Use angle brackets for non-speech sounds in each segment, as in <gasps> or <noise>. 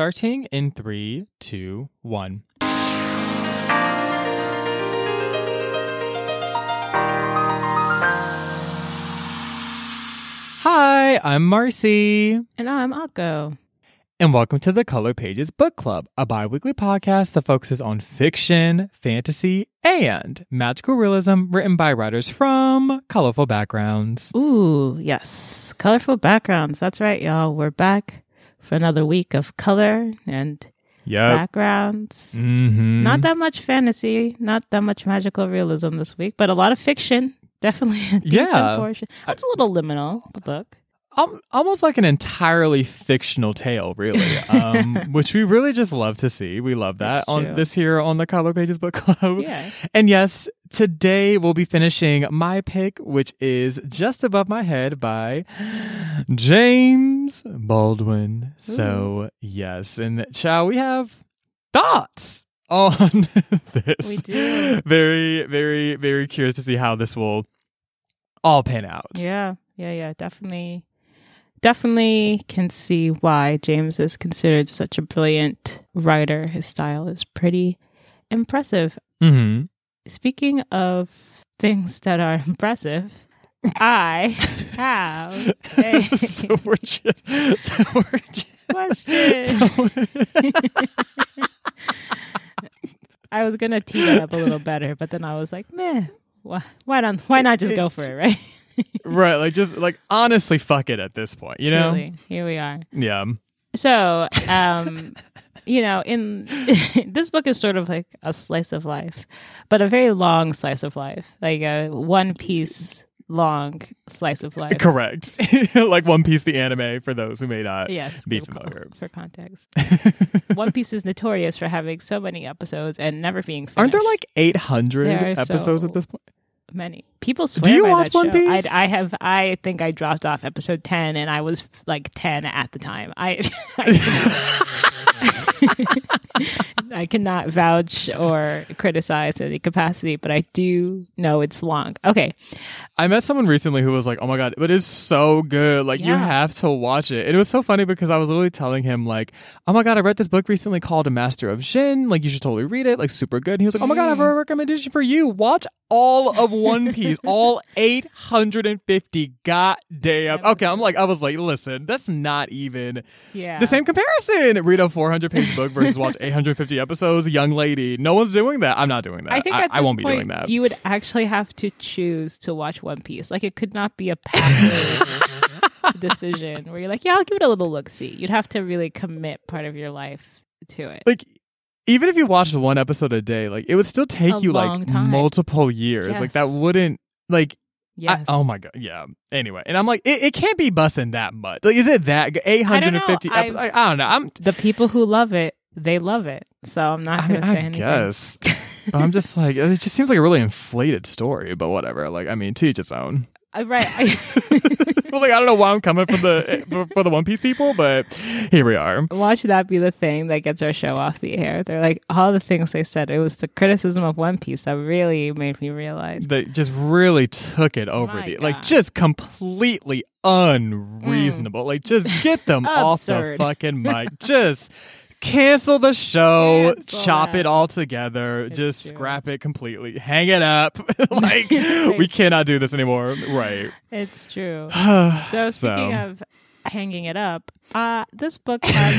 starting in three, two, one. Hi, I'm Marcy. And I'm Akko. And welcome to the Color Pages Book Club, a bi weekly podcast that focuses on fiction, fantasy, and magical realism written by writers from colorful backgrounds. Ooh, yes. Colorful backgrounds. That's right, y'all. We're back for another week of color and Yep. backgrounds. Mm-hmm. Not that much fantasy, not that much magical realism this week, but a lot of fiction. <laughs> Definitely a decent Yeah. portion. That's a little liminal, the book. Al- almost like an entirely fictional tale, really, <laughs> um, which we really just love to see. We love that on this here on the Color Pages Book Club. Yeah. And yes, today we'll be finishing my pick, which is Just Above My Head by James Baldwin. So, yes. And shall we have thoughts on <laughs> this? We do. Very, very, very curious to see how this will all pan out. Yeah, yeah, yeah. Definitely, definitely can see why James is considered such a brilliant writer. His style is pretty impressive. Mm-hmm. Speaking of things that are impressive, I have <laughs> a so we're just, so we're just, question. so- <laughs> I was gonna tee that up a little better, but then I was like, meh. Why, why not? Why not just go for it, right? Right, like just like honestly, fuck it at this point, you know? Truly, here we are. Yeah. So, um, you know, in <laughs> this book is sort of like a slice of life, but a very long slice of life, like a one piece long slice of life. Correct. <laughs> like One Piece, the anime, for those who may not Yes, be familiar. for context. <laughs> One Piece is notorious for having so many episodes and never being finished. Aren't there like 800 There episodes so- at this point? Many people swear you by watch that One show. Piece? I, I have. I think I dropped off episode ten, and I was like ten at the time. I. <laughs> I cannot vouch or criticize in any capacity, but I do know it's long. Okay, I met someone recently who was like, "Oh my god, but it is so good! Like you have to watch it." And it was so funny because I was literally telling him like, "Oh my god, I read this book recently called A Master of Djinn. Like you should totally read it. Like super good." And he was like, "Oh my god, I have Mm. a recommendation for you. Watch all of One Piece, <laughs> all 850 goddamn." Okay, I'm like, I was like, "Listen, that's not even yeah, the same comparison. Read a 400 page book versus watch <laughs> 850 episodes. Young lady, no one's doing that. I'm not doing that. I think I, I won't be doing that. You would actually have to choose to watch One Piece. Like it could not be a passive <laughs> decision where you're like, yeah, I'll give it a little look. See, you'd have to really commit part of your life to it. like even if you watched one episode a day, like it would still take A you like time. multiple years. Like that wouldn't like. Yes. I, oh my god, yeah. Anyway, and I'm like, it, it can't be busting that much. Like, is it that 850? I've- I don't know. I'm. The people who love it, they love it. So I'm not going to say I anything. guess, <laughs> but I'm just like, it just seems like a really inflated story. But whatever. Like, I mean, to each its own. Uh, right. I, <laughs> well, like I don't know why I'm coming for the for, for the One Piece people, but here we are. watch that be the thing that gets our show off the air. They're like, all the things they said, it was the criticism of One Piece that really made me realize. They just really took it over My the like just completely unreasonable. Like just get them <laughs> off the fucking mic. just cancel the show, Cancel chop that. it all together, It's just true. scrap it completely, hang it up. <laughs> like <laughs> we cannot do this anymore. Right. It's true. so <sighs> So speaking of hanging it up, uh, this book has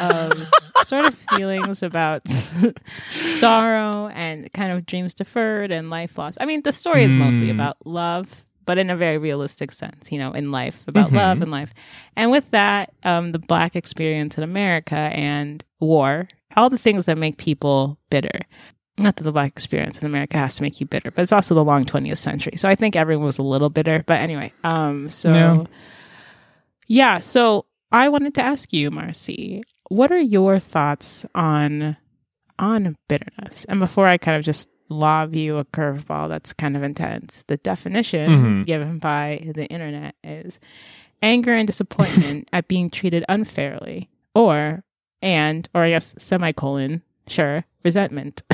a lot of sort of feelings about <laughs> sorrow and kind of dreams deferred and life lost. I mean, the story is mostly Mm. about love, but in a very realistic sense, you know, in life, about Mhm. love and life. And with that, um, the black experience in America and war, all the things that make people bitter. Not that the black experience in America has to make you bitter, but it's also the long 20th century. So I think everyone was a little bitter. But anyway, um, so Yeah. yeah, so I wanted to ask you, Marcy, what are your thoughts on on bitterness? And before I kind of just lob you a curveball that's kind of intense, the definition Mhm. given by the internet is anger and disappointment <laughs> at being treated unfairly, or and or I guess semicolon, sure, resentment. <laughs>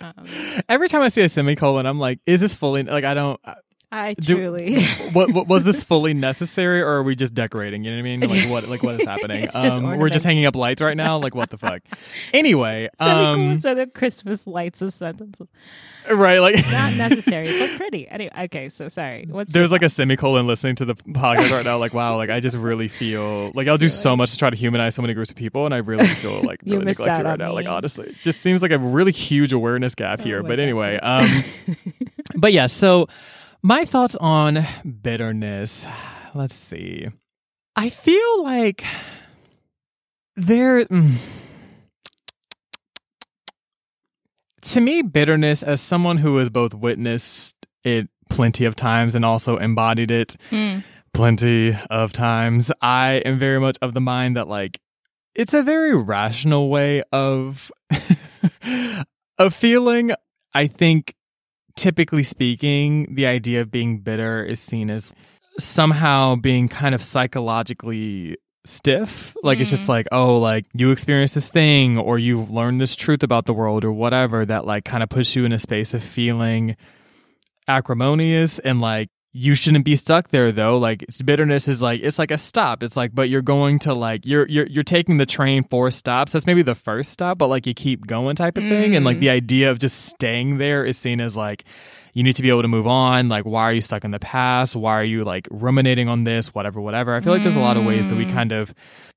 um, Every time I see a semicolon, I'm like, is this fully like I don't I Do- truly. <laughs> what, what was this fully <laughs> necessary, or are we just decorating? You know what I mean? Like what? Like what is <laughs> happening? Just um, we're just hanging up lights right now. Like what the fuck? Anyway, Semicolons um, are the Christmas lights of sentences. right? Like Not necessary, but pretty. Anyway, okay, so sorry. What's There's like a semicolon listening to the podcast right now. Like, wow, like I just really feel like I'll do so much to try to humanize so many groups of people, and I really feel like really neglected right now. Like, honestly, just seems like a really huge awareness gap Oh here. but God. anyway, um, but yeah. So my thoughts on bitterness. Let's see. I feel like there. mm. to me, bitterness, as someone who has both witnessed it plenty of times and also embodied it Mm. plenty of times, I am very much of the mind that like it's a very rational way of <laughs> of feeling. I think typically speaking, the idea of being bitter is seen as somehow being kind of psychologically stiff. Like it's just Mm. like, oh, like you experienced this thing or you've learned this truth about the world or whatever that like kind of puts you in a space of feeling acrimonious and like you shouldn't be stuck there though. Like bitterness is like it's like a stop. It's like but you're going to like you're you're you're taking the train four stops. That's maybe the first stop but like you keep going type of thing. And like Mm. the idea of just staying there is seen as like you need to be able to move on. Like why are you stuck in the past? Why are you like ruminating on this? Whatever whatever. I feel like there's a lot of ways that we Mm. kind of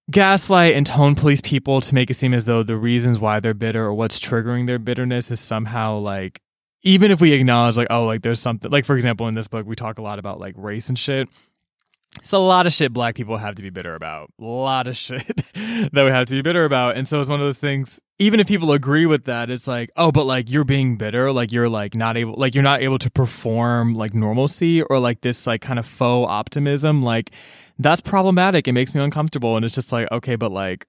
gaslight and tone police people to make it seem as though the reasons why they're bitter or what's triggering their bitterness is somehow like even if we acknowledge like oh like there's something like for example in this book we talk a lot about like race and shit. It's a lot of shit black people have to be bitter about. A lot of <laughs> shit that we have to be bitter about. And so it's one of those things even if people agree with that it's like oh but like you're being bitter. Like you're like not able like you're not able to perform like normalcy or like this like kind of faux optimism. Like that's problematic. It makes me uncomfortable. And it's just like okay but like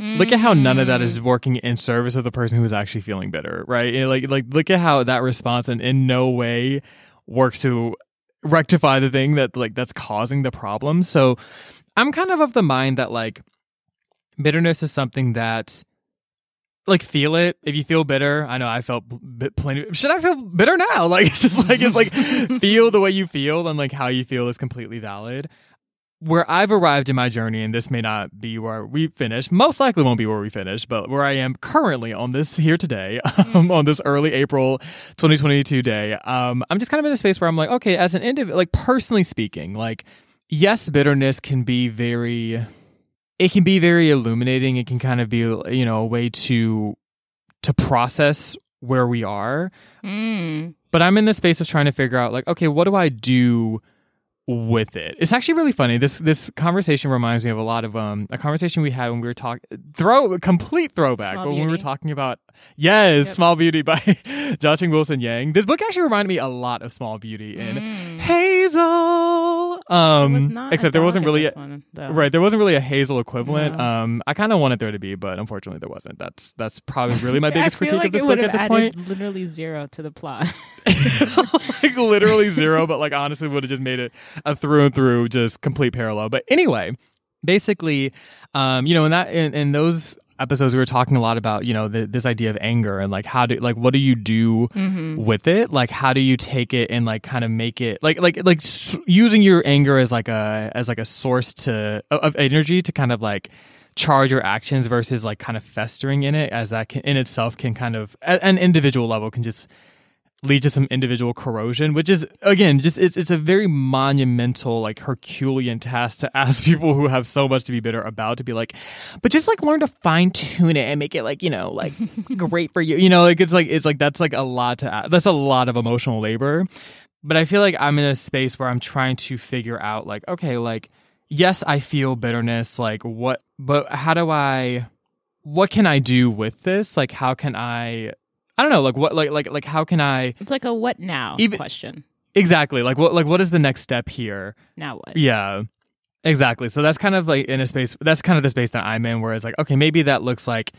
look at how none of that Mm. working in service of the person who's actually feeling bitter right? And, like like look at how that response in, in no way works to rectify the thing that like that's causing the problem. So i'm kind of of the mind that like bitterness is something that like feel it. If you feel bitter i know i felt bit plenty should i feel bitter now? <laughs> Like it's just like it's like <laughs> feel the way you feel and like how you feel is completely valid where I've arrived in my journey, and this may not be where we finish, most likely won't be where we finish, but where I am currently on this here today, <laughs> um, on this early April 2022 day, um, I'm just kind of in a space where I'm like, okay, as an individual, like personally speaking, like, yes, bitterness can be very, it can be very illuminating. It can kind of be, you know, a way to, to process where we are Mm. but I'm in the space of trying to figure out like, okay, what do I do with it? It's actually really funny. This this conversation reminds me of a lot of um a conversation we had when we were talking throw complete throwback, Small but when we were talking about yes, Yep. Small Beauty by <laughs> Jia Qing Wilson Yang. This book actually reminded me a lot of Small Beauty in Mm. Hazel. <laughs> Um except there wasn't really a, one. Right, there wasn't really a Hazel equivalent. No. Um, I kind of wanted there to be, but unfortunately there wasn't. That's that's probably really my <laughs> biggest critique like of this book at this point. Literally zero to the plot. <laughs> like literally zero, but like honestly would have just made it a through and through just complete parallel. But anyway, basically, um, you know, in that in, in those episodes we were talking a lot about you know the, this idea of anger and like how do like what do you do mm-hmm. with it like how do you take it and like kind of make it like like like s- using your anger as like a as like a source to of- of energy to kind of like charge your actions versus like kind of festering in it as that can in itself can kind of at an individual level can just lead to some individual corrosion which is again just it's, it's a very monumental like herculean task to ask <laughs> people who have so much to be bitter about to be like but just like learn to fine tune it and make it like you know like <laughs> great for you you know like it's like it's like that's like a lot to add. that's a lot of emotional labor but i feel like i'm in a space where i'm trying to figure out like okay like yes i feel bitterness like what but how do i what can i do with this like how can i i don't know like what like like like how can i It's like a what now Even- question. exactly like what like what is the next step here Now what? yeah exactly so that's kind of like in a space that's kind of the space that i'm in where it's like okay maybe that looks like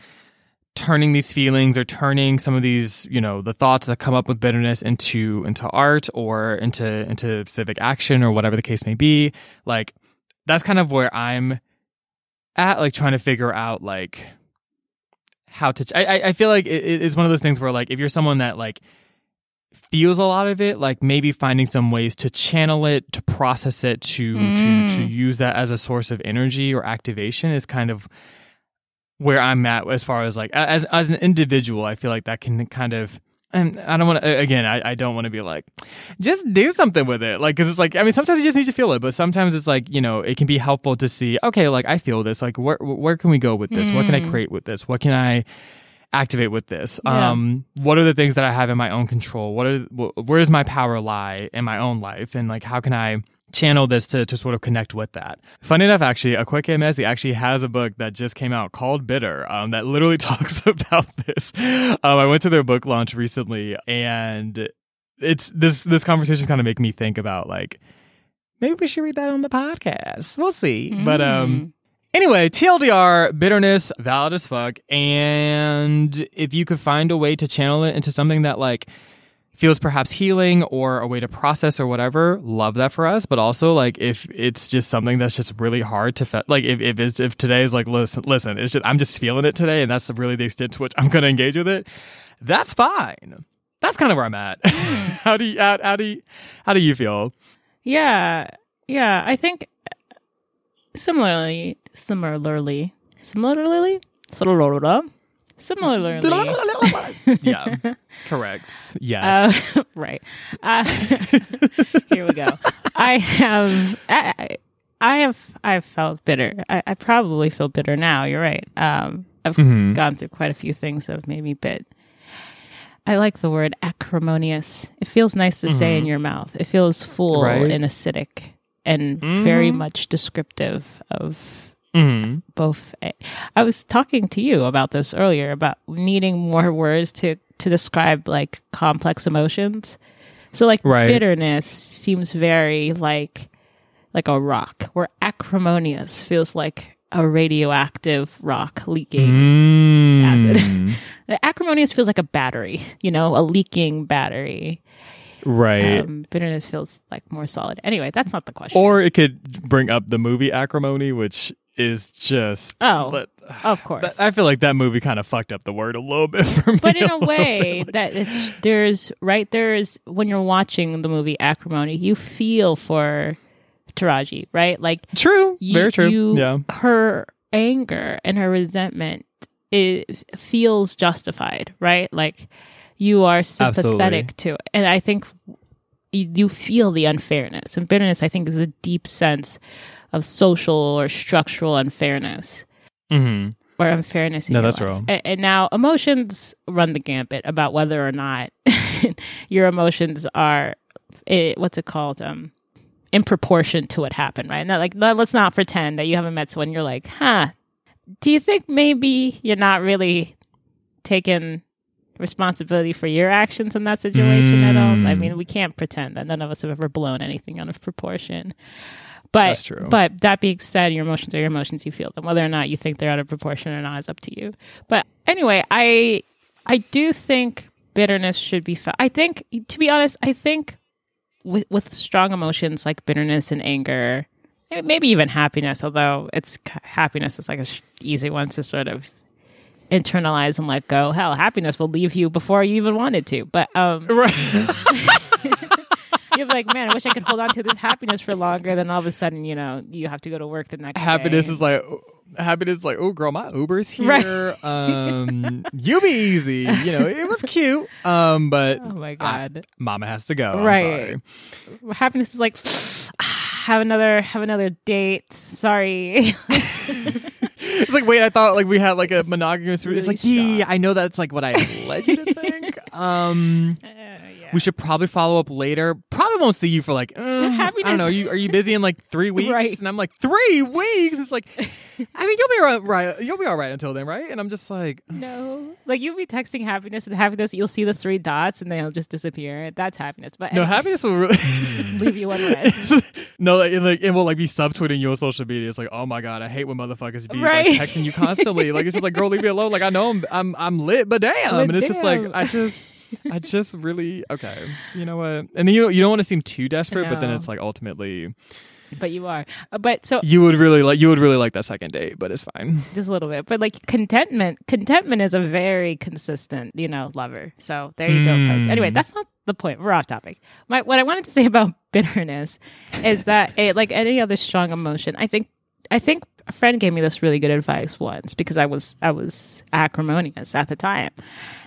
turning these feelings or turning some of these you know the thoughts that come up with bitterness into into art or into into civic action or whatever the case may be like that's kind of where i'm at like trying to figure out like how to ch- I, I I feel like it, it is one of those things where like if you're someone that like feels a lot of it, like maybe finding some ways to channel it, to process it, to Mm. to to use that as a source of energy or activation is kind of where I'm at as far as like as as an individual. I feel like that can kind of. And I don't want to. Again, I, I don't want to be like, just do something with it. Like, because it's like, I mean, sometimes you just need to feel it, but sometimes it's like, you know, it can be helpful to see. Okay, like I feel this. Like, where where can we go with this? What can I Mm. create with this? What can I activate with this? Yeah. Um, what are the things that I have in my own control? What are wh- where does my power lie in my own life? And like, how can I channel this to to sort of connect with that? Funny enough, actually, Akwaeke Emezi actually has a book that just came out called Bitter, um, that literally <laughs> talks <laughs> about this. Um, I went to their book launch recently, and it's this this conversation kind of make me think about like maybe we should read that on the podcast. We'll see, but um. Mm. Anyway, TLDR, bitterness, valid as fuck. And if you could find a way to channel it into something that like feels perhaps healing or a way to process or whatever, love that for us. But also like if it's just something that's just really hard to fe- like if if it's if today is like listen listen, it's just I'm just feeling it today and that's really the extent to which I'm gonna engage with it, that's fine. That's kind of where I'm at. <laughs> Mm. how do you how, how do you how do you feel? Yeah, yeah. I think similarly, similarly, similarly, similarly, similarly. yeah. <laughs> Correct. Yes. Uh, <laughs> right. Uh, <laughs> here we go. I have, I, I- I have, I've felt bitter. I, I probably feel bitter now. You're right. Um, I've Mhm. gone through quite a few things that have made me bit. I like the word acrimonious. It feels nice to say in your mouth. It feels full Right. and acidic and very Mhm. much descriptive of hmm both. I was talking to you about this earlier about needing more words to to describe like complex emotions. So like Right. bitterness seems very like like a rock, where acrimonious feels like a radioactive rock leaking. Mm. Acid. <laughs> The acrimonious feels like a battery, you know, a leaking battery. right. Um, bitterness feels like more solid. Anyway, that's not the question. or it could bring up the movie Acrimony, which is just. Oh, but- of course. that- I feel like that movie kind of fucked up the word a little bit for me. but in <laughs> a little way bit. that it's there's right there's when you're watching the movie acrimony you feel for taraji right like true, you, very true. you- yeah, her anger and her resentment it feels justified right like you are sympathetic Absolutely. to it and i think you, you feel the unfairness and bitterness i think is a deep sense of social or structural unfairness hmm or unfairness. In No, that's life. wrong. A- And, now emotions run the gambit about whether or not <laughs> your emotions are, eh, what's it called, um, in proportion to what happened, right? Now, like, let- let's not pretend that you haven't met someone. You're like, huh? Do you think maybe you're not really taking responsibility for your actions in that situation at all? I Mm. mean, we can't pretend that none of us have ever blown anything out of proportion. But but that being said, your emotions are your emotions. You feel them, whether or not you think they're out of proportion or not is up to you. But anyway, I I do think bitterness should be felt. I think, to be honest, I think with with strong emotions like bitterness and anger, maybe even happiness. Although it's happiness is like a sh- easy one to sort of internalize and let go. Hell, happiness will leave you before you even wanted to. But um, right. <laughs> you're like, man, I wish I could hold on to this happiness for longer. Then all of a sudden, you know, you have to go to work the next happiness day. is like happiness is like oh girl my uber's <laughs> here Right. um you be easy you know it was cute um but <laughs> Oh my I- god. mama has to go Right. sorry. happiness is like <sighs> have another have another date. Sorry. it's like wait i thought like we had like a monogamous it's Really like yeah i know that's like what i led you to think <laughs> um yeah. we should probably follow up later probably won't see you for like uh, <laughs> i don't know are you, are you busy in like three <laughs> weeks Right. and i'm like three weeks it's like <laughs> i mean you'll be all right you'll be all right until then right and i'm just like <sighs> no, like you'll be texting happiness and happiness. You'll see the three dots and they'll just disappear. That's happiness. But no anyway, happiness will really leave you unread. no, like, and, like it will like be subtweeting you on social media. It's like, oh my god, I hate when motherfuckers be Right. like texting you constantly. like it's just like, girl, leave me alone. Like I know I'm I'm, I'm lit, but damn, But and it's just like. I just. I just really okay. You know what? And then you you don't want to seem too desperate, but then it's like ultimately but you are. Uh, But so You would really like you would really like that second date, but it's fine. just a little bit. But like contentment, contentment is a very consistent, you know, lover. So there you go, folks. Anyway, Mm. that's not the point. We're off topic. My, what I wanted to say about <laughs> bitterness is that it, like any other strong emotion, I think, I think a friend gave me this really good advice once because I was, I was acrimonious at the time.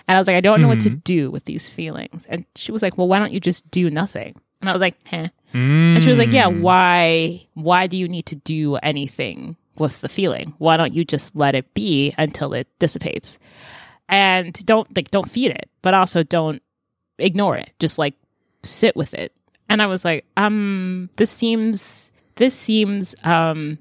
And I was like, I don't know what to do with these feelings. And she was like, well, why don't you just do nothing? And I was like, eh. And she was like, "Yeah, why? Why do you need to do anything with the feeling? Why don't you just let it be until it dissipates? And don't like don't feed it, but also don't ignore it. Just like sit with it." And I was like, "Um, this seems this seems um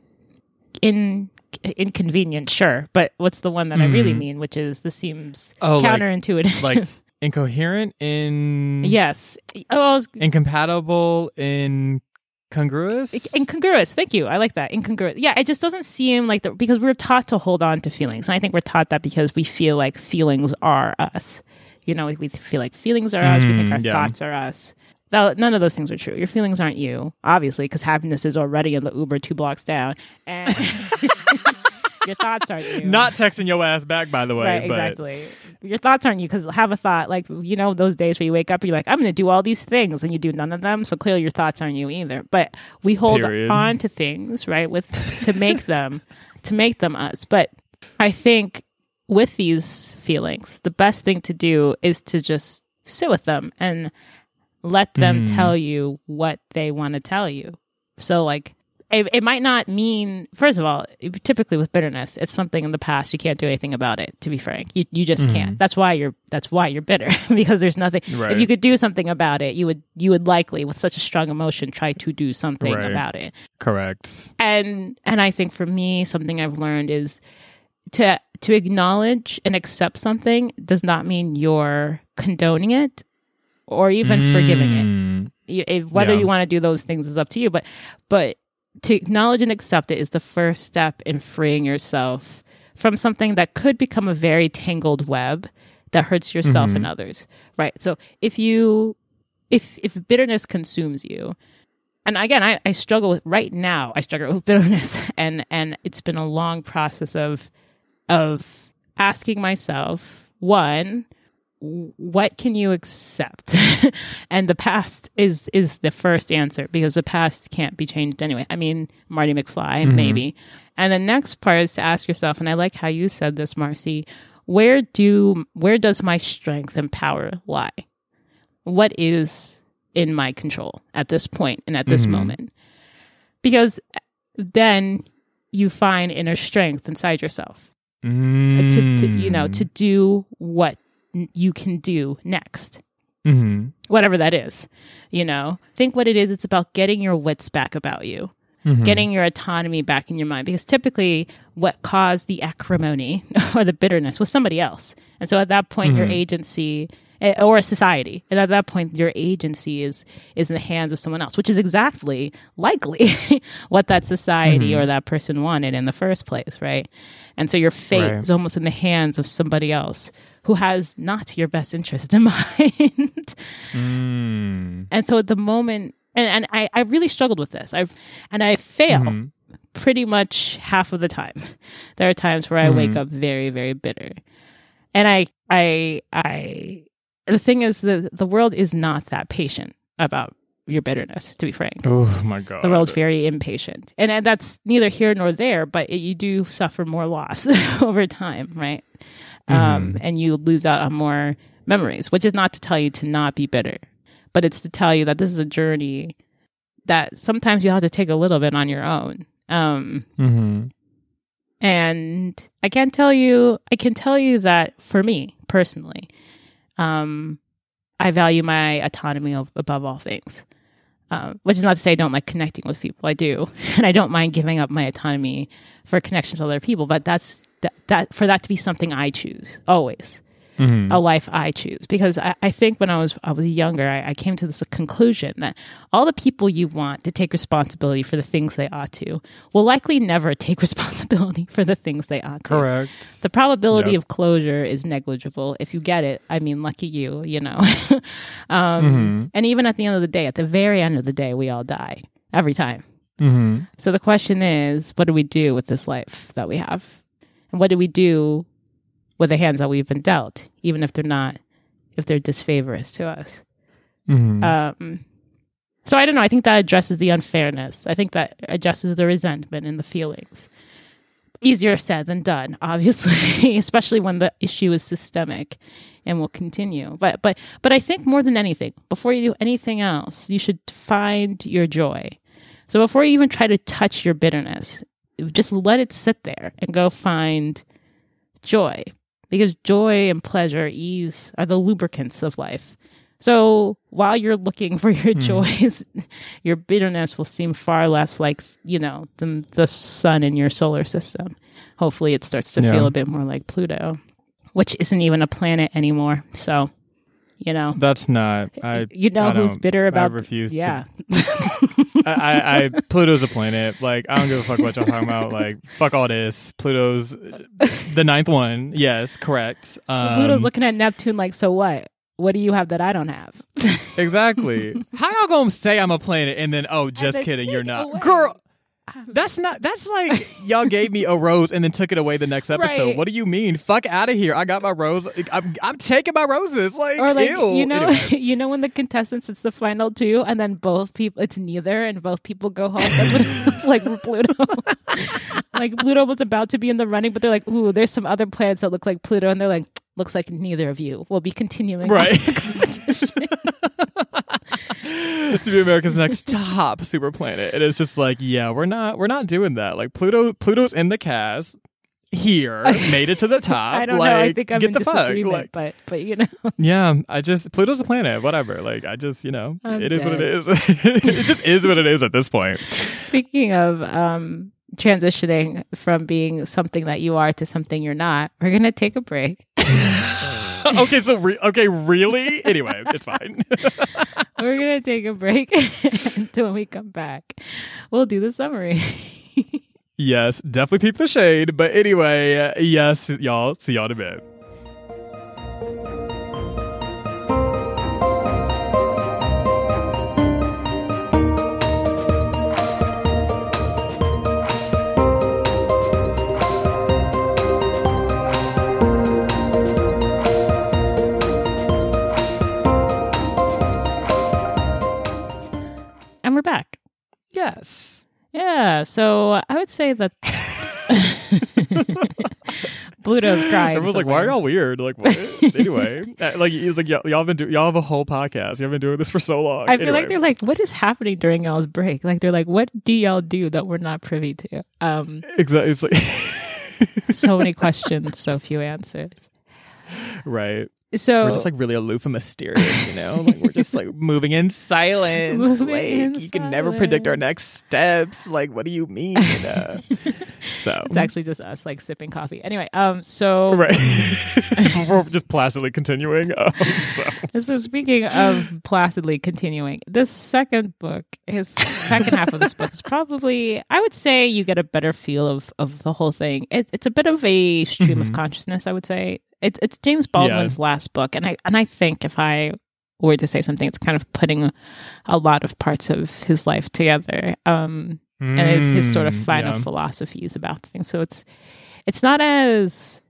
in inconvenient, sure, but what's the one that I really mean, which is this seems Oh, counterintuitive. like <laughs> incoherent in yes. Oh, I was incompatible in congruous. incongruous thank you i like that incongruous yeah it just doesn't seem like the because we're taught to hold on to feelings and i think we're taught that because we feel like feelings are us you know we feel like feelings are us we think our Mm, yeah. thoughts are us Though none of those things are true your feelings aren't you obviously because happiness is already in the uber two blocks down and <laughs> your thoughts aren't you Not texting your ass back, by the way. Right, but exactly. Your thoughts aren't you because have a thought like you know those days where you wake up and you're like I'm going to do all these things and you do none of them. So clearly your thoughts aren't you either. But we hold Period. on to things right with to make them to make them us. But I think with these feelings, the best thing to do is to just sit with them and let them Mm. tell you what they want to tell you. So like it, it might not mean first of all typically with bitterness it's something in the past you can't do anything about it to be frank you, you just can't that's why you're that's why you're bitter <laughs> because there's nothing if you could do something about it you would you would likely with such a strong emotion try to do something Right. about it correct. and and i think for me something i've learned is to to acknowledge and accept something does not mean you're condoning it or even forgiving it Mm. you, if, whether Yeah. you want to do those things is up to you but but to acknowledge and accept it is the first step in freeing yourself from something that could become a very tangled web that hurts yourself and others right so if you if if bitterness consumes you and again I, I struggle with right now i struggle with <laughs> bitterness and and it's been a long process of of asking myself one what can you accept? <laughs> And the past is is the first answer because the past can't be changed anyway. I mean marty mcfly maybe. And the next part is to ask yourself and i like how you said this marcy where do where does my strength and power lie? What is in my control at this point and at this Mhm. moment? Because then you find inner strength inside yourself. Mm. to, to you know to do what you can do next. Mhm. whatever that is you know? Think what it is it's about getting your wits back about you. Mhm. getting your autonomy back in your mind because typically what caused the acrimony <laughs> or the bitterness was somebody else. And so at that point your agency eh, or a society and at that point your agency is is in the hands of someone else which is exactly likely <laughs> what that society or that person wanted in the first place right? And so your fate Right. is almost in the hands of somebody else who has not your best interest in <laughs> mind Mm. and so at the moment, and, and I, I really struggled with this. I've and I fail Mhm. pretty much half of the time. <laughs> There are times where I wake up very, very bitter. And I I I the thing is the the world is not that patient about your bitterness, to be frank. Oh my god. The world's very impatient. And, and that's neither here nor there, but it, you do suffer more loss <laughs> over time, right? Um, and you lose out on more memories, which is not to tell you to not be bitter, but it's to tell you that this is a journey that sometimes you have to take a little bit on your own. Um, Mhm. and I can't tell you, I can tell you that for me personally, um, I value my autonomy of, above all things. Um, which is not to say I don't like connecting with people. I do, <laughs> and I don't mind giving up my autonomy for connection to other people. But that's that, that for that to be something I choose always Mhm. a life I choose. Because I, I think when I was I was younger, I, I came to this conclusion that all the people you want to take responsibility for the things they ought to will likely never <laughs> take responsibility for the things they ought to. Correct. The probability Yep. of closure is negligible. If you get it, I mean, lucky you, you know. <laughs> um, Mhm. And even at the end of the day, at the very end of the day, we all die every time. Mm-hmm. So the question is, what do we do with this life that we have? And what do we do with the hands that we've been dealt, even if they're not, if they're disfavorous to us? Mm-hmm. Um, so I don't know. I think that addresses the unfairness. I think that addresses the resentment and the feelings. Easier said than done, <laughs> obviously, especially when the issue is systemic and will continue. But but but I think more than anything, before you do anything else, you should find your joy. So before you even try to touch your bitterness, just let it sit there and go find joy. Because joy and pleasure, ease are the lubricants of life. So while you're looking for your Hmm. joys, <laughs> your bitterness will seem far less like, you know, than the sun in your solar system. Hopefully it starts to Yeah. feel a bit more like Pluto, which isn't even a planet anymore. So, you know, That's not. I. you know I who's bitter about I refuse. to- Yeah. <laughs> I, I, I. Pluto's a planet. Like I don't give a fuck what y'all talking about. Like fuck all this. Pluto's the ninth one. Yes, correct. Um, Pluto's looking at Neptune like, so what? What do you have that I don't have? <laughs> Exactly. <laughs> How y'all gonna say I'm a planet and then oh, just kidding, you're not, away. girl. Um, that's not. That's like y'all gave me a rose and then took it away the next episode. Right. What do you mean? Fuck out of here! I got my rose. I'm, I'm taking my roses. Like, or like ew. you know Anyway. <laughs> you know when the contestants it's the final two and then both people it's neither and both people go home that's what it <laughs> was like for pluto <laughs> like pluto was about to be in the running but they're like ooh there's some other planets that look like pluto and they're like looks like neither of you will be continuing Right. the competition <laughs> to be America's next <laughs> top super planet. And it's just like, yeah, we're not we're not doing that. Like Pluto Pluto's in the cast here, <laughs> made it to the top. i don't like, know i think i'm get in the fuck. Like, but but you know yeah, I just Pluto's a planet, whatever. Like I just, you know, I'm it is what it dead. is. it just is what it is at this point. speaking of um transitioning from being something that you are to something you're not we're gonna take a break <laughs> okay, so re- okay, really? Anyway, it's fine. <laughs> We're gonna take a break <laughs> until we come back. We'll do the summary. yes, definitely peep the shade. But anyway, yes, y'all. See y'all in a bit. And we're back. Yes. Yeah, so I would say that <laughs> Pluto's crying. Everyone's like, "Why are y'all weird?" Like, what? <laughs> anyway, uh, like he's like, y'all, been do- y'all have a whole podcast. Y'all been doing this for so long. I feel like they're like, what is happening during y'all's break? Like they're like, what do y'all do that we're not privy to? Um, exactly. So many <laughs> questions, so few answers. Right. So We're just like really aloof and mysterious, you know. Like we're just like <laughs> moving in silence. Moving like in you can never predict our next steps. Like, what do you mean? Uh, <laughs> so it's actually just us like sipping coffee. Anyway, um, so right. <laughs> we're just placidly continuing. Um, so So speaking of placidly continuing, this second book, his second half of this book is probably, I would say, you get a better feel of of the whole thing. It, it's a bit of a stream of Mhm. consciousness, I would say. It's it's James Baldwin's last book, and I and I think if I were to say something, it's kind of putting a lot of parts of his life together. Um, and his, his sort of Mm, final yeah. philosophies about things. So it's it's not as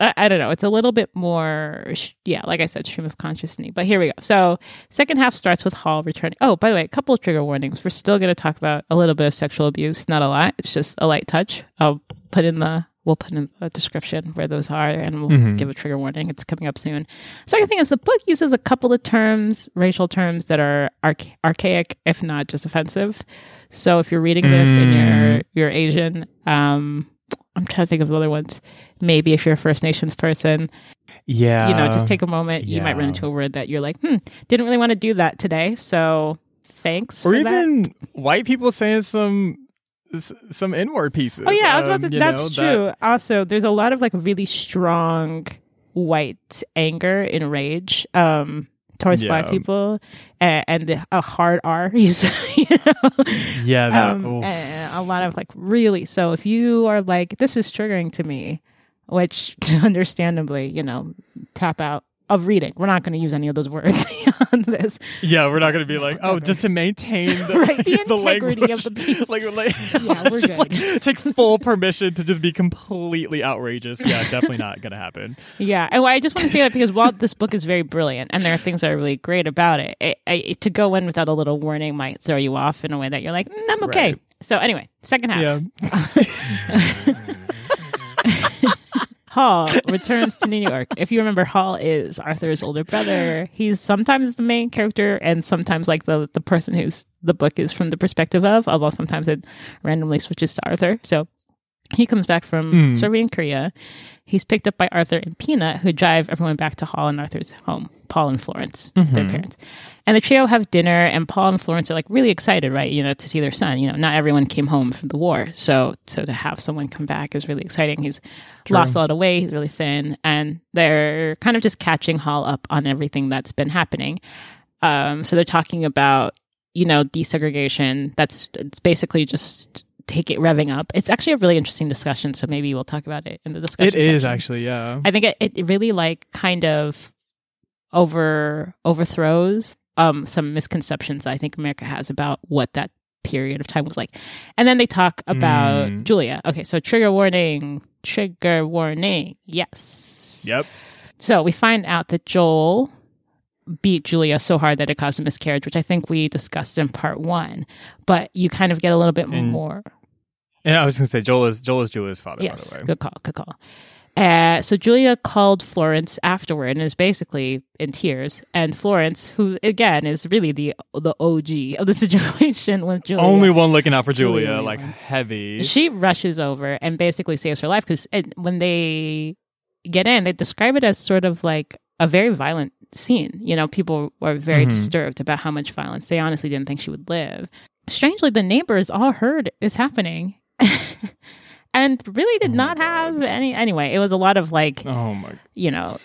I, I don't know. It's a little bit more, sh- yeah, like I said, stream of consciousness. But here we go. So second half starts with Hall returning. Oh, by the way, a couple of trigger warnings. We're still going to talk about a little bit of sexual abuse, not a lot. It's just a light touch. I'll put in the we'll put in the description where those are, and we'll Mhm. give a trigger warning. It's coming up soon. Second thing is the book uses a couple of terms, racial terms that are arch- archaic, if not just offensive. So if you're reading this and you're you're Asian, um, I'm trying to think of the other ones. Maybe if you're a First Nations person, yeah, you know, just take a moment. You might run into a word that you're like, hmm, didn't really want to do that today. So thanks. or for that. even white people saying some some N-word pieces. Oh yeah, I was about um, to. That's know, that- true. Also, there's a lot of like really strong white anger and rage um, towards black people, and, and a hard R. <laughs> You say, you know, yeah, that, um, a lot of like really. So if you are like, this is triggering to me, which <laughs> understandably, you know, tap out of reading. We're not going to use any of those words <laughs> on this. Yeah, we're not going to be like, oh, <laughs> just to maintain the, Right, the <laughs> integrity of the piece. Like, like Yeah, we're just good. like take full permission to just be completely outrageous. Yeah, definitely not going to happen. Yeah, and I just want to say that because while this book is very brilliant and there are things that are really great about it, it, it to go in without a little warning might throw you off in a way that you're like, mm, I'm okay. Right. So anyway, second half. Yeah. Hall returns to New York. If you remember, Hall is Arthur's older brother. He's sometimes the main character and sometimes like the, the person who's the book is from the perspective of, although sometimes it randomly switches to Arthur. So he comes back from Mm. serving in Korea. He's picked up by Arthur and Peanut, who drive everyone back to Hall and Arthur's home, Paul and Florence, their parents. And the trio have dinner, and Paul and Florence are like really excited, right? You know, to see their son. You know, not everyone came home from the war, so so to have someone come back is really exciting. He's lost a lot of weight, he's really thin, and they're kind of just catching Hall up on everything that's been happening. Um, so they're talking about you know desegregation. That's it's basically just take it revving up. It's actually a really interesting discussion. So maybe we'll talk about it in the discussion. It is section. actually, yeah. I think it, it really like kind of over overthrows um some misconceptions I think America has about what that period of time was like. And then they talk about Mm. Julia. Okay, so trigger warning, trigger warning. Yes. Yep. So we find out that Joel beat Julia so hard that it caused a miscarriage, which I think we discussed in part one. But you kind of get a little bit And- more. And I was going to say, Joel is Joel is Julia's father, Yes, by the way. good call, good call. Uh, so Julia called Florence afterward and is basically in tears. And Florence, who again is really the the OG of the <laughs> situation with Julia, Only one looking out for Julia, Julia. like heavy. she rushes over and basically saves her life because when they get in, they describe it as sort of like a very violent scene. You know, people were very Mhm. disturbed about how much violence. They honestly didn't think she would live. Strangely, the neighbors all heard is happening. <laughs> And really did Oh not have any. Anyway, it was a lot of like, oh my! you know,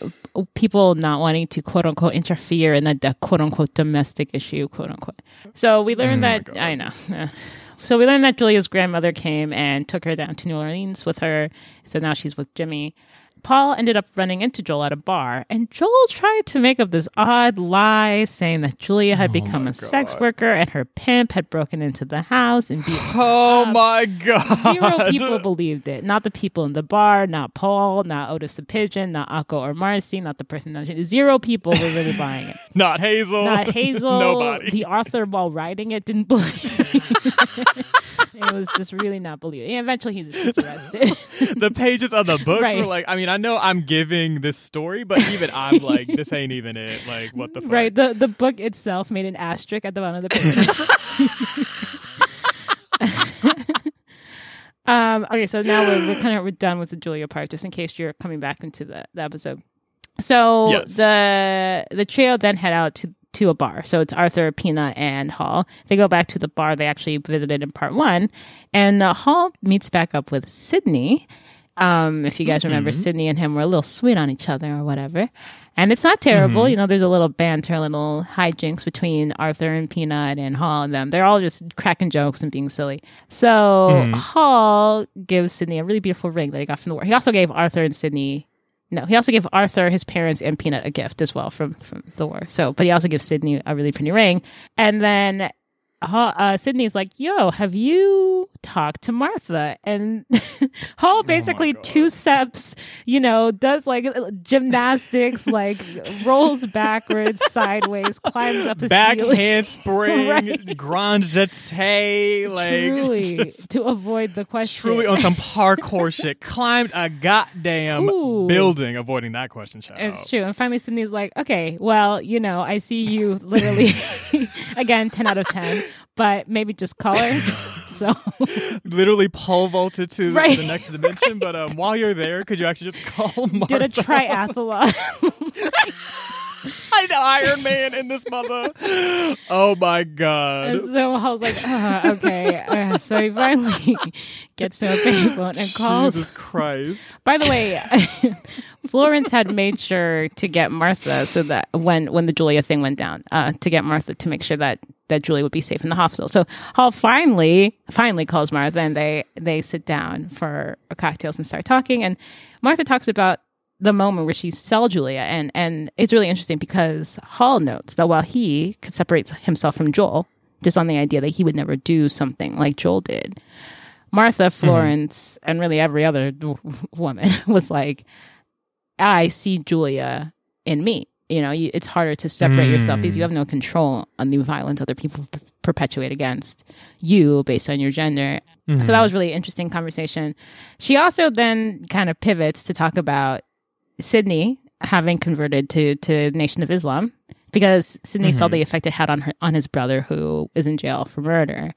people not wanting to quote unquote interfere in a quote unquote domestic issue, quote unquote. So we learned Oh that I know. So we learned that Julia's grandmother came and took her down to New Orleans with her. So now she's with Jimmy. Paul ended up running into Joel at a bar, and Joel tried to make up this odd lie saying that Julia had oh become Oh my a sex worker and her pimp had broken into the house and beat her Oh up. my god! Zero people believed it. Not the people in the bar, not Paul, not Otis the pigeon, not Akko or Marcy, not the person. That, zero people were really buying it. <laughs> Not Hazel. Not Hazel. <laughs> Nobody. The author, while writing it, didn't believe. <laughs> it was just really not believable. And eventually, he's, he's arrested. <laughs> the pages of the books Right. were like, I mean, I know I'm giving this story, but even I'm like, this ain't even it. Like, what the fuck? right. The the book itself made an asterisk at the bottom of the page. <laughs> <laughs> um. Okay. So now we're, we're kind of we're done with the Julia part, just in case you're coming back into the, the episode. So Yes. the the trio then head out to to a bar. So it's Arthur, Peanut, and Hall. They go back to the bar they actually visited in part one, and uh, Hall meets back up with Sydney. Um, if you guys remember, Sydney and him were a little sweet on each other or whatever. And it's not terrible. You know, there's a little banter, a little hijinks between Arthur and Peanut and Hall and them. They're all just cracking jokes and being silly. So Hall gives Sydney a really beautiful ring that he got from the war. He also gave Arthur and Sydney no, he also gave Arthur, his parents, and Peanut a gift as well from from the war. So, but he also gives Sydney a really pretty ring. And then Hall, uh, Sydney's like, "Yo, have you talked to Martha?" And <laughs> Hall basically God. two steps, you know, does like gymnastics, <laughs> like rolls backwards, <laughs> sideways, climbs up a Back ceiling. handspring, Right. grand jeté, like truly to avoid the question. truly on some parkour shit. Climbed a goddamn Ooh. building, avoiding that question. Child. It's true. And finally, Sydney's like, okay, well, you know, I see you literally, again, 10 out of 10, but maybe just call her. <laughs> so, Literally pole vaulted to Right. the next dimension. But um, while you're there, could you actually just <laughs> call Martha? did a triathlon. <laughs> <laughs> I know Iron Man in this mother. Oh my god. and so I was like, uh, okay. Uh, so he finally <laughs> gets to a payphone and calls. Jesus Christ. By the way, <laughs> Florence had made sure to get Martha so that when when the Julia thing went down, uh, to get Martha to make sure that that Julia would be safe in the hospital. So Hall finally finally calls Martha and they they sit down for cocktails and start talking. And Martha talks about the moment where she sell Julia, and and it's really interesting because Hall notes that while he could separate himself from Joel just on the idea that he would never do something like Joel did, Martha, mm-hmm. Florence, and really every other <laughs> woman <laughs> was like, I see Julia in me. You know, you, it's harder to separate yourself because you mm. have no control on the violence other people p- perpetuate against you based on your gender. So that mm-hmm. was really interesting conversation. She also then kind of pivots to talk about Sydney having converted to to Nation of Islam because Sydney saw the effect it had on her on his brother who is in jail for murder.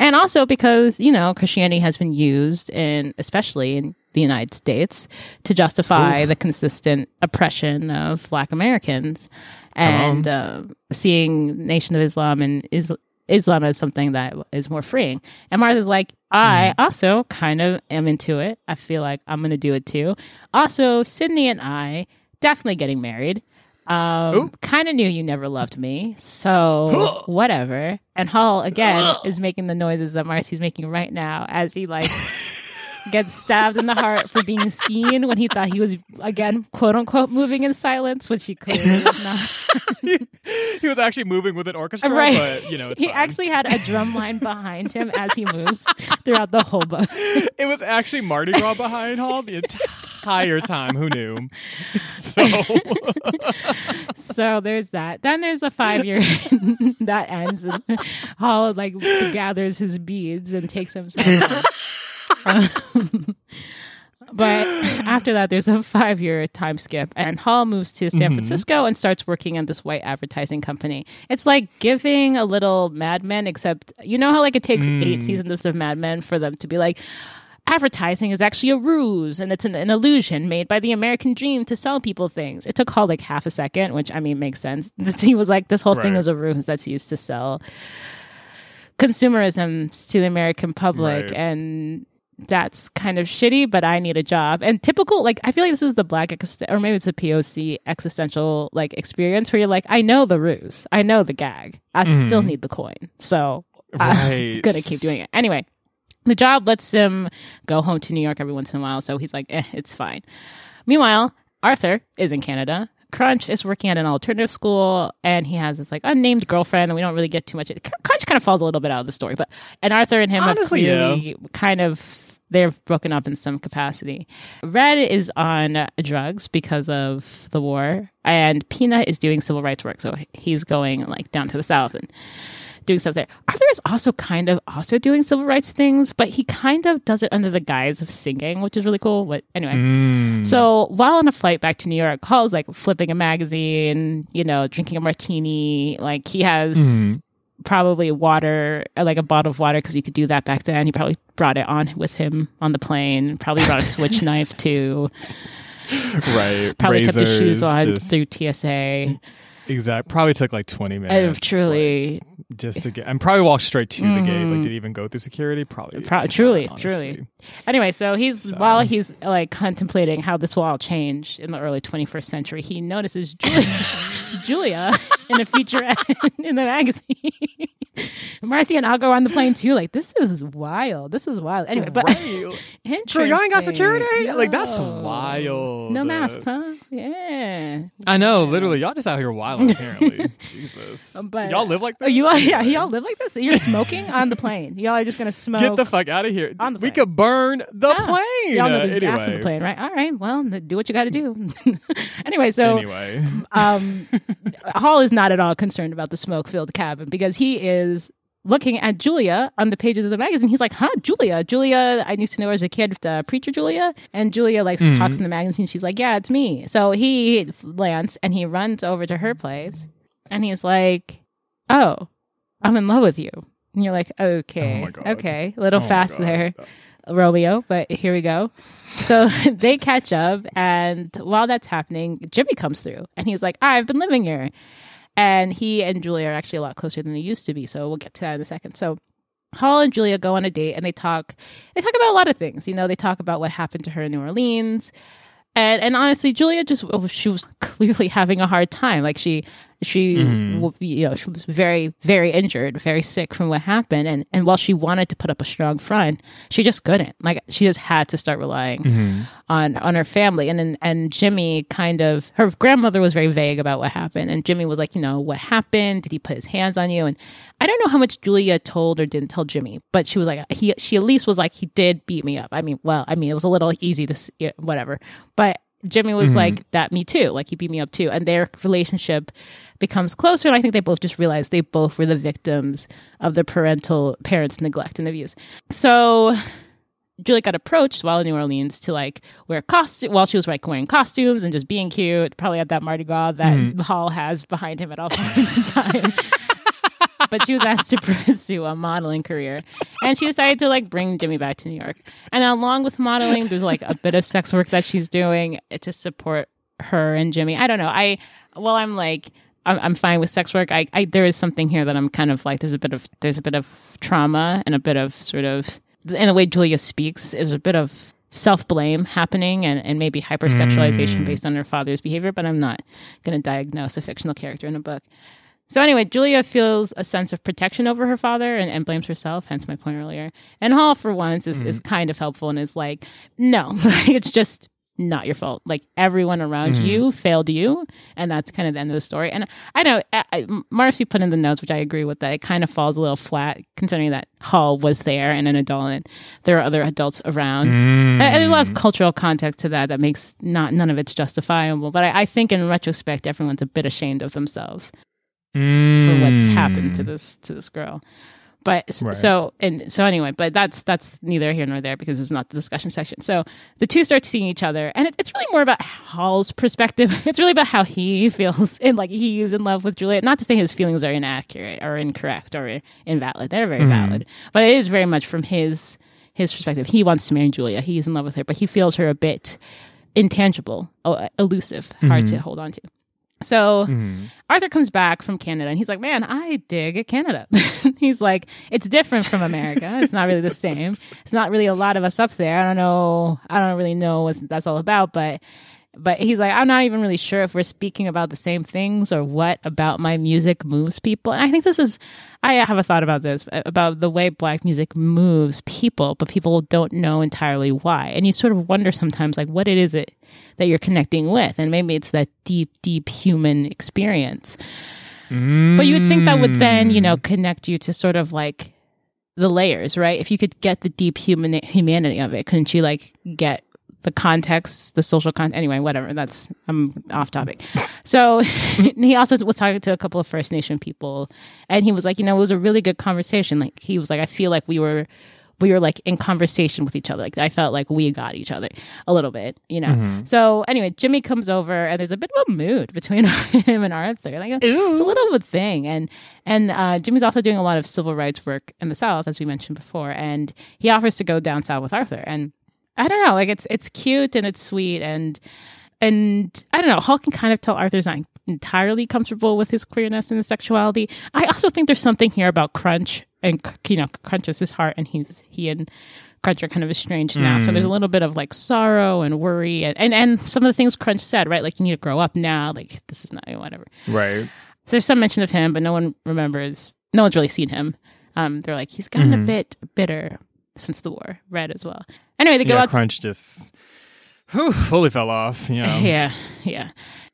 And also because, you know, Christianity has been used in especially in the United States to justify the consistent oppression of black Americans. And uh, seeing Nation of Islam and is- Islam as something that is more freeing. And Martha's like, I also kind of am into it. I feel like I'm going to do it too. Also, Sydney and I definitely getting married. Um, kind of knew you never loved me, so <gasps> whatever. And Hall again <gasps> is making the noises that Marcy's making right now as he like <laughs> gets stabbed in the heart for being seen when he thought he was again quote unquote moving in silence, which he clearly was <laughs> not. he was actually moving with an orchestra, Right. but you know, it's he fine. actually had a drum line behind him as he moves throughout the whole book. it was actually Mardi Gras behind Hall the entire time. Who knew? <laughs> So So there's that. Then there's a five year <laughs> that ends, and Hall like gathers his beads and takes himself. Um, <laughs> but after that, there's a five year time skip, and Hall moves to San Francisco and starts working at this white advertising company. It's like giving a little Mad Men, except you know how like it takes eight seasons of Mad Men for them to be like. Advertising is actually a ruse and it's an, an illusion made by the American dream to sell people things. It took Hall like half a second, which I mean makes sense. <laughs> He was like, this whole thing is a ruse that's used to sell consumerism to the American public Right. and that's kind of shitty, but I need a job. And typical, like, I feel like this is the black, exist- or maybe it's a POC existential, like, experience where you're like, I know the ruse. I know the gag. I still need the coin. So I'm going to keep doing it. Anyway, the job lets him go home to New York every once in a while. So he's like, eh, it's fine. Meanwhile, Arthur is in Canada. Crunch is working at an alternative school, and he has this like unnamed girlfriend, and we don't really get too much. Crunch kind of falls a little bit out of the story, but and Arthur and him Honestly, have yeah. kind of they're broken up in some capacity. Red is on drugs because of the war, and Peanut is doing civil rights work, so he's going like down to the south and doing stuff there. Arthur is also kind of also doing civil rights things, but he kind of does it under the guise of singing, which is really cool. But anyway, Mm. so while on a flight back to New York, Hall's like flipping a magazine, you know, drinking a martini. Like he has Mhm. probably water, like a bottle of water, because you could do that back then. He probably brought it on with him on the plane. Probably brought a switch <laughs> knife too. right. Probably kept his shoes Razors, on just- through TSA. Exact. Probably took like twenty Uh, minutes. truly, like, just to get, and probably walked straight to the gate. Like, did he even go through security? Probably. Pro- truly, honestly. truly. Anyway, so he's So- while he's like contemplating how this will all change in the early 21st century, he notices Julia, <laughs> Julia in a featurette <laughs> in the magazine. <laughs> Marcy and I'll go on the plane too. Like this is wild. This is wild. Anyway, but Right. <laughs> interesting. y'all ain't got security? Like, that's wild. No masks, huh? Yeah. I know. Literally, y'all just out here wild. <laughs> Apparently, Jesus. But y'all live like Oh, this. you yeah, y'all live like this. You're smoking on the plane. Y'all are just gonna smoke. Get the fuck out of here. On the we could burn the Ah, plane. Y'all know there's anyway. gas on the plane, right? All right. Well, do what you got to do. anyway, so Anyway, um, Hall is not at all concerned about the smoke-filled cabin because he is looking at Julia on the pages of the magazine. He's like, "Huh, Julia? Julia? I used to know her as a kid, uh, preacher Julia." And Julia like Mm-hmm. talks in the magazine. She's like, "Yeah, it's me." So he lands and he runs over to her place, and he's like, "Oh, I'm in love with you." And you're like, "Okay, Oh okay, a little Oh fast there." Romeo, but here we go. So <laughs> they catch up, and while that's happening, Jimmy comes through, and he's like, "I've been living here," and he and Julia are actually a lot closer than they used to be. So we'll get to that in a second. So Hall and Julia go on a date, and they talk. They talk about a lot of things. You know, they talk about what happened to her in New Orleans. And, and honestly, Julia just oh, she was <laughs> clearly having a hard time. Like she She, mm-hmm. w you know, she was very, very injured, very sick from what happened. And, and while she wanted to put up a strong front, she just couldn't. Like, she just had to start relying mm-hmm. on, on her family. And then, and Jimmy kind of, her grandmother was very vague about what happened. And Jimmy was like, you know, what happened? Did he put his hands on you? And I don't know how much Julia told or didn't tell Jimmy, but she was like, he, she at least was like, he did beat me up. I mean, well, I mean, it was a little easy to, s- yeah, whatever. But Jimmy was mm-hmm. like, that me too. Like, he beat me up too. And their relationship becomes closer. And I think they both just realized they both were the victims of the parental parents' neglect and abuse. So, Julie got approached while in New Orleans to like wear costume while she was like wearing costumes and just being cute, probably at that Mardi Gras that mm-hmm. Hall has behind him at all <laughs> times in time. But she was asked to <laughs> pursue a modeling career, and she decided to like bring Jimmy back to New York. And along with modeling, there's like a bit of sex work that she's doing to support her and Jimmy. I don't know. I well, I'm like. I'm, I'm fine with sex work. I, I there is something here that I'm kind of like. There's a bit of there's a bit of trauma and a bit of sort of and the way Julia speaks is a bit of self blame happening and, and maybe hypersexualization mm. based on her father's behavior, but I'm not going to diagnose a fictional character in a book. So anyway, Julia feels a sense of protection over her father and, and blames herself, hence my point earlier. And Hall, for once, is, is mm-hmm. kind of helpful and is like, no, <laughs> it's just not your fault. Like everyone around mm-hmm. you failed you, and that's kind of the end of the story. And I know I, I, Marcy put in the notes, which I agree with that. It kind of falls a little flat considering that Hall was there and an adult, and there are other adults around. And there's a lot of cultural context to that that makes not none of it's justifiable. But I, I think in retrospect, everyone's a bit ashamed of themselves for what's happened to hmm. this to this girl. But Right. so and so anyway, but that's that's neither here nor there because it's not the discussion section. So the two start seeing each other, and it, it's really more about Hall's perspective. <laughs> It's really about how he feels and like he is in love with Juliet. Not to say his feelings are inaccurate or incorrect or invalid; they're very hmm. valid. But it is very much from his his perspective. He wants to marry Julia. He's in love with her, but he feels her a bit intangible, elusive, hard to hmm. hold on to. So mm-hmm. Arthur comes back from Canada and he's like, Man, I dig Canada. <laughs> he's like, It's different from America. It's not really the same. It's not really a lot of us up there. I don't know. I don't really know what that's all about, but. But he's like, I'm not even really sure if we're speaking about the same things or what about my music moves people. And I think this is, I have a thought about this, about the way black music moves people, but people don't know entirely why. And you sort of wonder sometimes, like, what it is it that you're connecting with. And maybe it's that deep, deep human experience. But you would think that would then, you know, connect you to sort of like the layers, right? If you could get the deep human humanity of it, couldn't you like get the context, the social context? Anyway, whatever. That's I'm off topic. So <laughs> he also was talking to a couple of First Nation people, and he was like, you know, it was a really good conversation. Like he was like, I feel like we were. We were like in conversation with each other. Like I felt like we got each other a little bit, you know. So anyway, Jimmy comes over and there's a bit of a mood between <laughs> him and Arthur. Like it's a little of a thing. And and uh, Jimmy's also doing a lot of civil rights work in the South, as we mentioned before. And he offers to go down south with Arthur. And I don't know, like it's it's cute and it's sweet and and I don't know, Hall can kind of tell Arthur's not entirely comfortable with his queerness and his sexuality. I also think there's something here about Crunch and you know, Crunch is his heart and he's he and Crunch are kind of estranged now. So there's a little bit of like sorrow and worry and, and, and some of the things Crunch said, right? Like you need to grow up now, like this is not whatever. Right. So there's some mention of him, but no one remembers. No one's really seen him. Um, they're like he's gotten a bit bitter since the war. Red as well. Anyway, they go Yeah, out. Crunch just whew, fully fell off. You know. <laughs> yeah, yeah.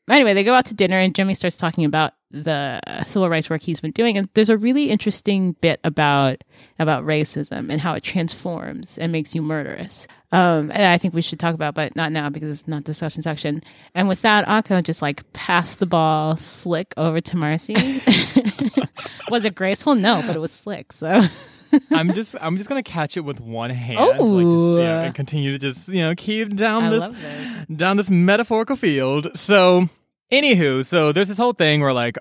Anyway, they go out to dinner, and Jimmy starts talking about the civil rights work he's been doing. And there's a really interesting bit about about racism and how it transforms and makes you murderous. Um, and I think we should talk about, but not now because it's not discussion section. And with that, Akko just like passed the ball slick over to Marcy. <laughs> was it graceful? No, but it was slick. So. <laughs> I'm just I'm just gonna catch it with one hand, like just, yeah, and continue to just you know keep down I this love this. down this metaphorical field. So, anywho, so there's this whole thing where like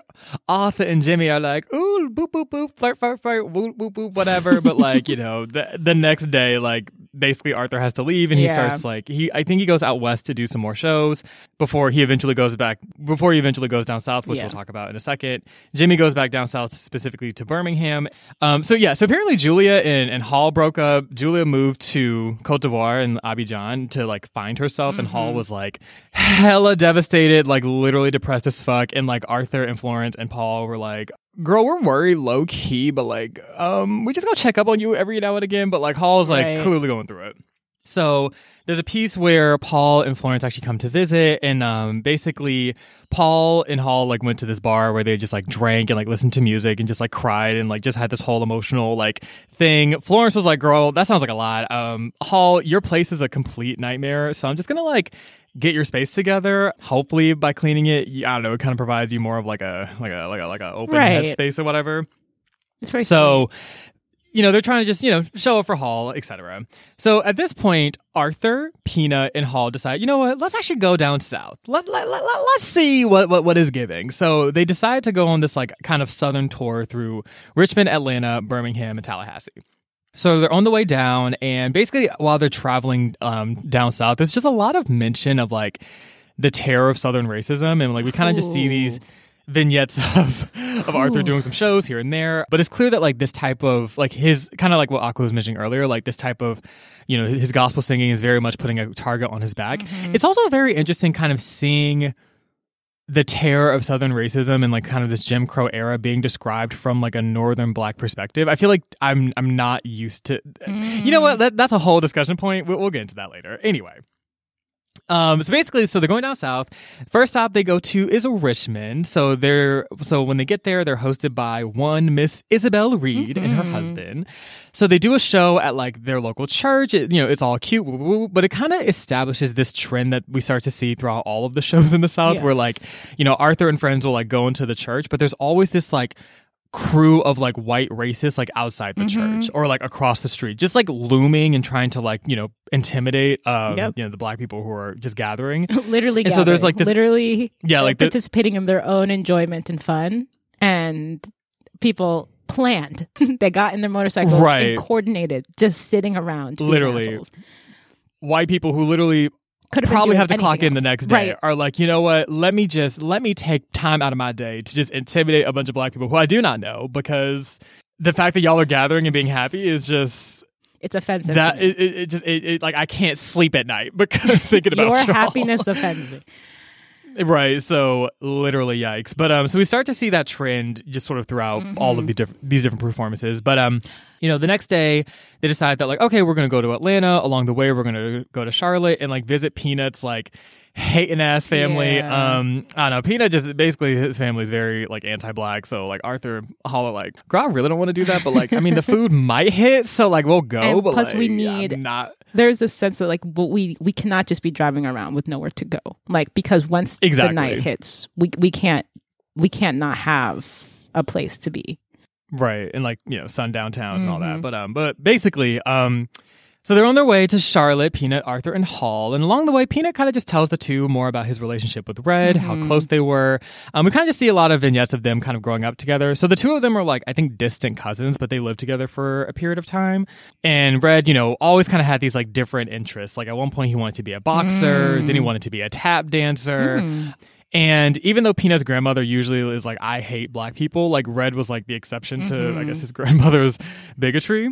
Arthur and Jimmy are like, ooh, boop boop boop, flirt flirt flirt, whoop boop boop, whatever. <laughs> but like you know, the the next day, like basically Arthur has to leave, and he Yeah. starts like he I think he goes out west to do some more shows before he eventually goes back before he eventually goes down south, which Yeah. we'll talk about in a second. Jimmy goes back down south specifically to Birmingham. Um, so yeah, so apparently Julia and, and Hall broke up. Julia moved to Cote d'Ivoire and Abidjan to like find herself, and Mm-hmm. Hall was like hella devastated, like literally really depressed as fuck. And like Arthur and Florence and Paul were like, girl, we're worried low key, but like, um, we just go check up on you every now and again. But like Hall's like Right. clearly going through it. So there's a piece where Paul and Florence actually come to visit, and um, basically Paul and Hall like went to this bar where they just like drank and like listened to music and just like cried and like just had this whole emotional like thing. Florence was like, "Girl, that sounds like a lot." Um, Hall, your place is a complete nightmare, so I'm just gonna like get your space together. Hopefully, by cleaning it, I don't know, it kind of provides you more of like a like a like a like a open Right. headspace or whatever. It's very So, you know, they're trying to just, you know, show up for Hall, etc. So at this point, Arthur, Peanut, and Hall decide, you know what, let's actually go down south. Let, let, let, let, us see what, what, what is giving. So they decide to go on this like kind of southern tour through Richmond, Atlanta, Birmingham, and Tallahassee. So they're on the way down, and basically while they're traveling um, down south, there's just a lot of mention of like the terror of Southern racism, and like we kind of just see these vignettes of of Arthur doing some shows here and there. But it's clear that like this type of like his kind of like what Aqua was mentioning earlier, like this type of you know his gospel singing is very much putting a target on his back. It's also very interesting, kind of seeing the terror of Southern racism and like kind of this Jim Crow era being described from like a Northern Black perspective. I feel like I'm I'm not used to. You know what? Mm. That, that's a whole discussion point. We'll, we'll get into that later. Anyway. Um, so basically, so they're going down south. First stop they go to is Richmond. So they're so when they get there, they're hosted by one Miss Isabel Reed and her husband. So they do a show at like their local church. It- you know, it's all cute, woo, woo, woo, but it kind of establishes this trend that we start to see throughout all of the <laughs> shows in the South, where like you know Arthur and friends will like go into the church, but there's always this like crew of like white racists like outside the Mm-hmm. church or like across the street just like looming and trying to like you know intimidate um Yep. you know the black people who are just gathering <laughs> literally. And so there's, like, this- literally, Yeah, like the- participating in their own enjoyment and fun, and people planned. <laughs> they got in their motorcycles Right. and coordinated, just sitting around. Literally. white people who literally Could probably have to clock anything in the next day Right. are like you know what let me just let me take time out of my day to just intimidate a bunch of black people who i do not know because the fact that y'all are gathering and being happy is just It's offensive. that it, it, it just it, it, like i can't sleep at night <laughs> because thinking <laughs> about Your y'all. happiness <laughs> offends me. Right. So literally yikes. But um so we start to see that trend just sort of throughout all of the different these different performances. But um you know, the next day they decide that like okay, we're going to go to Atlanta. Along the way we're going to go to Charlotte and like visit Peanuts like hating ass family. Yeah. Um I don't know. Peanut just basically his family's very like anti-black. So like Arthur Holla like, "Girl, I really don't want to do that, but like I mean the food <laughs> might hit, so like we'll go, And but plus we need- I'm not There's this sense that like we we cannot just be driving around with nowhere to go. Like because once Exactly. the night hits, we we can't we can't not have a place to be. right and like you know sundown towns and all that Mhm. but um but basically um so they're on their way to charlotte peanut arthur and hall and along the way peanut kind of just tells the two more about his relationship with red how Mhm. close they were um we kind of just see a lot of vignettes of them kind of growing up together so the two of them are like i think distant cousins but they lived together for a period of time and red you know always kind of had these like different interests like at one point he wanted to be a boxer then he Mm. wanted to be a tap dancer Mm. and even though Peanut's grandmother usually is like, I hate black people, like Red was like the exception to, I Mhm. guess, his <laughs> grandmother's bigotry.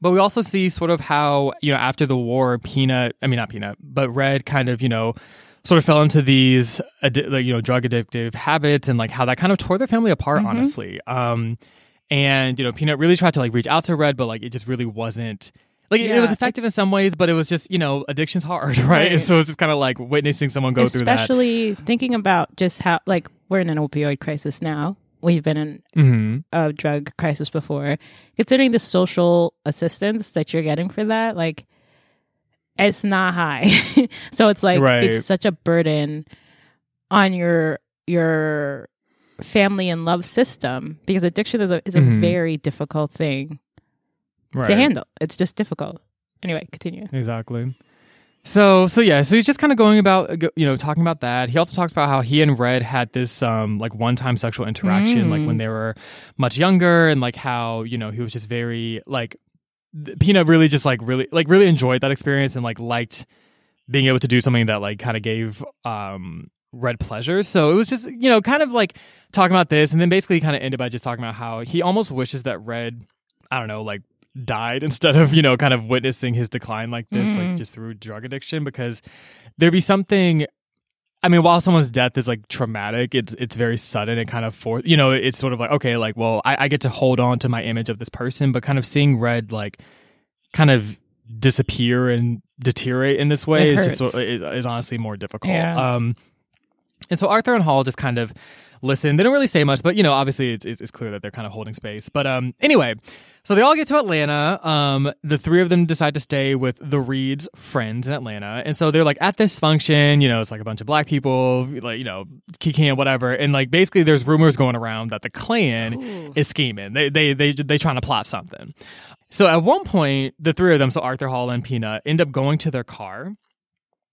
But we also see sort of how, you know, after the war, Peanut, I mean, not Peanut, but Red kind of, you know, sort of fell into these, addi- like, you know, drug addictive habits and like how that kind of tore their family apart, Mhm. honestly. Um, and, you know, Peanut really tried to like reach out to Red, but like it just really wasn't. Like it- it was effective in some ways, but it was just you know addiction's hard, <laughs> right? Right. So it's just kind of like witnessing someone go through that. Especially thinking about just how like we're in an opioid crisis now. We've been in hmm a drug crisis before. Considering the social assistance that you're getting for that, like it's not high. <laughs> so it's like Right. it's such a burden on your your family and love system because addiction is a is a Mhm. very difficult thing right. to handle. It's just difficult. Anyway, continue. Exactly. So so yeah, so he's just kind of going about uh, you know talking about that. He also talks about how he and Red had this um like one time sexual interaction like Mm. when they were much younger and like how you know he was just very like Peanut really just like really like really enjoyed that experience and like liked being able to do something that like kind of gave um Red pleasure. So it was just you know kind of like talking about this and then basically kind of ended by just talking about how he almost wishes that Red I don't know like died instead of you know kind of witnessing his decline like this like Mhm. just through drug addiction because there'd be something I mean, while someone's death is like traumatic, it's it's very sudden and kind of for you know, it's sort of like okay, like well, I, I get to hold on to my image of this person, but kind of seeing Red like kind of disappear and deteriorate in this way It is just hurts. so- is, is honestly more difficult. Yeah. Um, and so Arthur and Hall just kind of listen. They don't really say much, but you know, obviously it's, it's, it's clear that they're kind of holding space. But um, anyway, so they all get to Atlanta. Um, the three of them decide to stay with the Reeds' friends in Atlanta, and so they're like at this function. You know, it's like a bunch of black people, like you know, kicking whatever. And like basically, there's rumors going around that the Klan is scheming. They they they they trying to plot something. So at one point, the three of them, so Arthur Hall and Peanut, end up going to their car.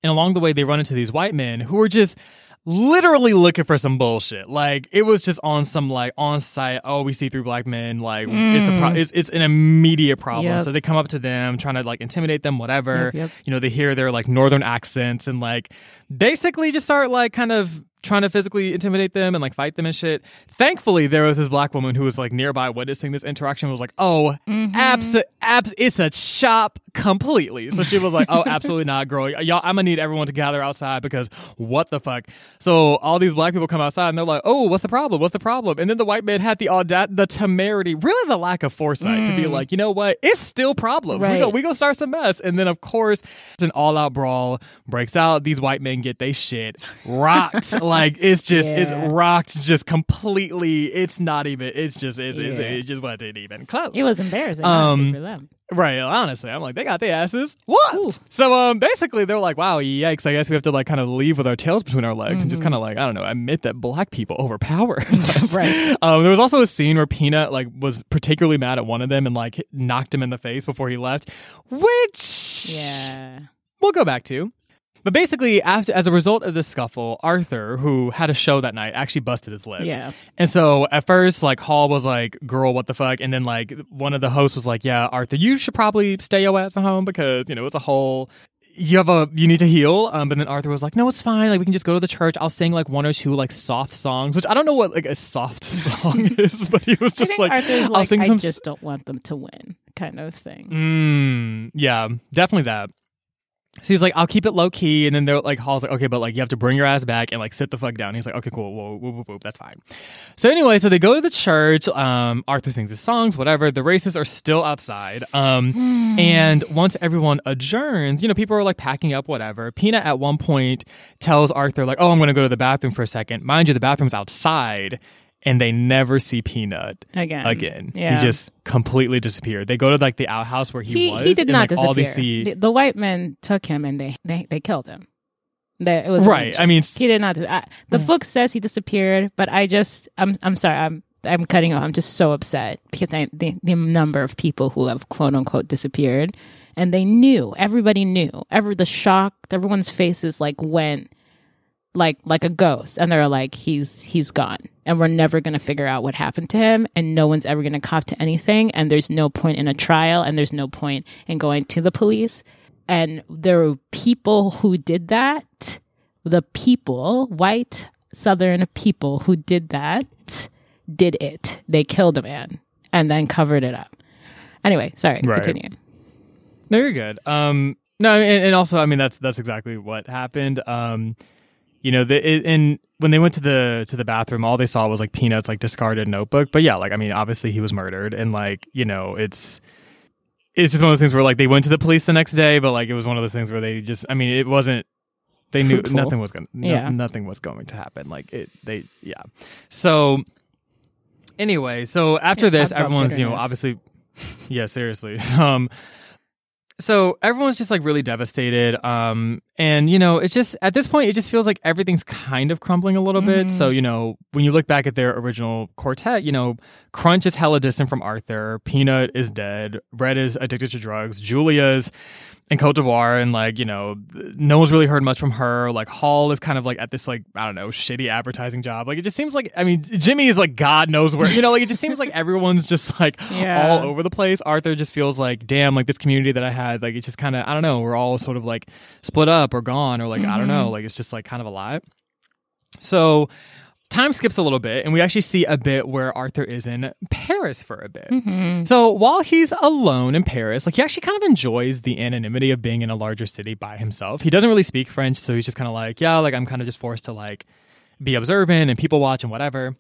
And along the way, they run into these white men who are just literally looking for some bullshit. Like it was just on some like on site. Oh, we see three black men. Like it's a pro- mm. it's, it's an immediate problem. Yep. So they come up to them, trying to like intimidate them, whatever. Yep, yep. You know, they hear their like northern accents and like basically just start like kind of trying to physically intimidate them and like fight them and shit. Thankfully, there was this black woman who was like nearby witnessing this interaction. Was like, oh, Mm-hmm. abs- abs- it's a shop completely. So she was like, oh, <laughs> absolutely not, girl. Y'all, I'm gonna need everyone to gather outside because what the fuck. So all these black people come outside and they're like, oh, what's the problem? What's the problem? And then the white man had the audacity, the temerity, really the lack of foresight to be like, you know what? It's still problems. We Mm. Go, we gonna start some mess. And then of course, it's an all out brawl breaks out. These white men get they shit rocked. <laughs> like it's just it's rocked just completely. It's not even. It's just it's, it's, it just wasn't even close. It was embarrassing Um, for them. Right, honestly, I'm like, they got their asses. What? Ooh. So, um, basically, they're like, wow, yikes. I guess we have to like kind of leave with our tails between our legs and just kind of like, I don't know, admit that black people overpower <laughs> us. Mm-hmm. Right. Um, there was also a scene where Peanut like was particularly mad at one of them and like knocked him in the face before he left, which Yeah. we'll go back to. But basically, after as a result of this scuffle, Arthur, who had a show that night, actually busted his lip. Yeah. And so at first, like Hall was like, "Girl, what the fuck?" And then like one of the hosts was like, "Yeah, Arthur, you should probably stay your ass at home because you know it's a whole." You have a you need to heal, um, but then Arthur was like, "No, it's fine. Like we can just go to the church. I'll sing like one or two like soft songs, which I don't know what like a soft <laughs> song is, but he was just like, Arthur's I'll like, sing I some. s- just don't want them to win, kind of thing. Mm, yeah, definitely that. So he's like, I'll keep it low key, and then they're like, Hall's like, okay, but like you have to bring your ass back and like sit the fuck down. he's like, okay, cool, whoa, whoa, whoa, whoa, that's fine. So anyway, so they go to the church. Um, Arthur sings his songs, whatever. The racists are still outside. Um, and once everyone adjourns, you know, people are like packing up, whatever. Peanut at one point tells Arthur like, oh, I'm gonna go to the bathroom for a second. Mind you, the bathroom's outside. And they never see Peanut Again. again. Yeah. He just completely disappeared. They go to like the outhouse where he, he, was. he did and, not like, All they disappear. see, The, the white men took him and they they, they killed him. That it was right? I mean, he did not. I, the book says he disappeared, but I just I'm I'm sorry. I'm I'm cutting off. I'm just so upset because I, the the number of people who have quote unquote disappeared, and they knew. Everybody knew. Ever the shock. Everyone's faces like went like like a ghost. And they're like he's he's gone. And we're never going to figure out what happened to him. And no one's ever going to cop to anything. And there's no point in a trial. And there's no point in going to the police. And there were people who did that. The people white southern people who did that did it. They killed a man and then covered it up. Anyway sorry Right. continue. No, you're good. Um, no, and, and also, I mean, that's that's exactly what happened. Um, you know, the it, and when they went to the to the bathroom, all they saw was like Peanuts like discarded notebook. But yeah, like I mean, obviously he was murdered, and like you know, it's it's just one of those things where like they went to the police the next day, but like it was one of those things where they just, I mean, it wasn't. They knew Fruitful. nothing was going. No, Yeah. nothing was going to happen. Like it, they, yeah. So anyway, so after this, everyone's you know obviously, yeah, seriously. <laughs> Um, so everyone's just like really devastated um and you know it's just at this point it just feels like everything's kind of crumbling a little bit. So you know when you look back at their original quartet you know crunch is hella distant from arthur peanut is dead red is addicted to drugs julia's in Cote d'Ivoire, and like you know, no one's really heard much from her. Like Hall is kind of like at this like I don't know shitty advertising job. Like it just seems like I mean Jimmy is like God knows where you know like it just seems like everyone's just like <laughs> Yeah. all over the place. Arthur just feels like damn like this community that I had like it's just kind of I don't know we're all sort of like split up or gone or like I don't know mm-hmm. like it's just like kind of a lot. So time skips a little bit, and we actually see a bit where Arthur is in Paris for a bit. Mm-hmm. So while he's alone in Paris, like he actually kind of enjoys the anonymity of being in a larger city by himself. He doesn't really speak French, so he's just kind of like, yeah, like I'm kind of just forced to like be observant and people watch and whatever.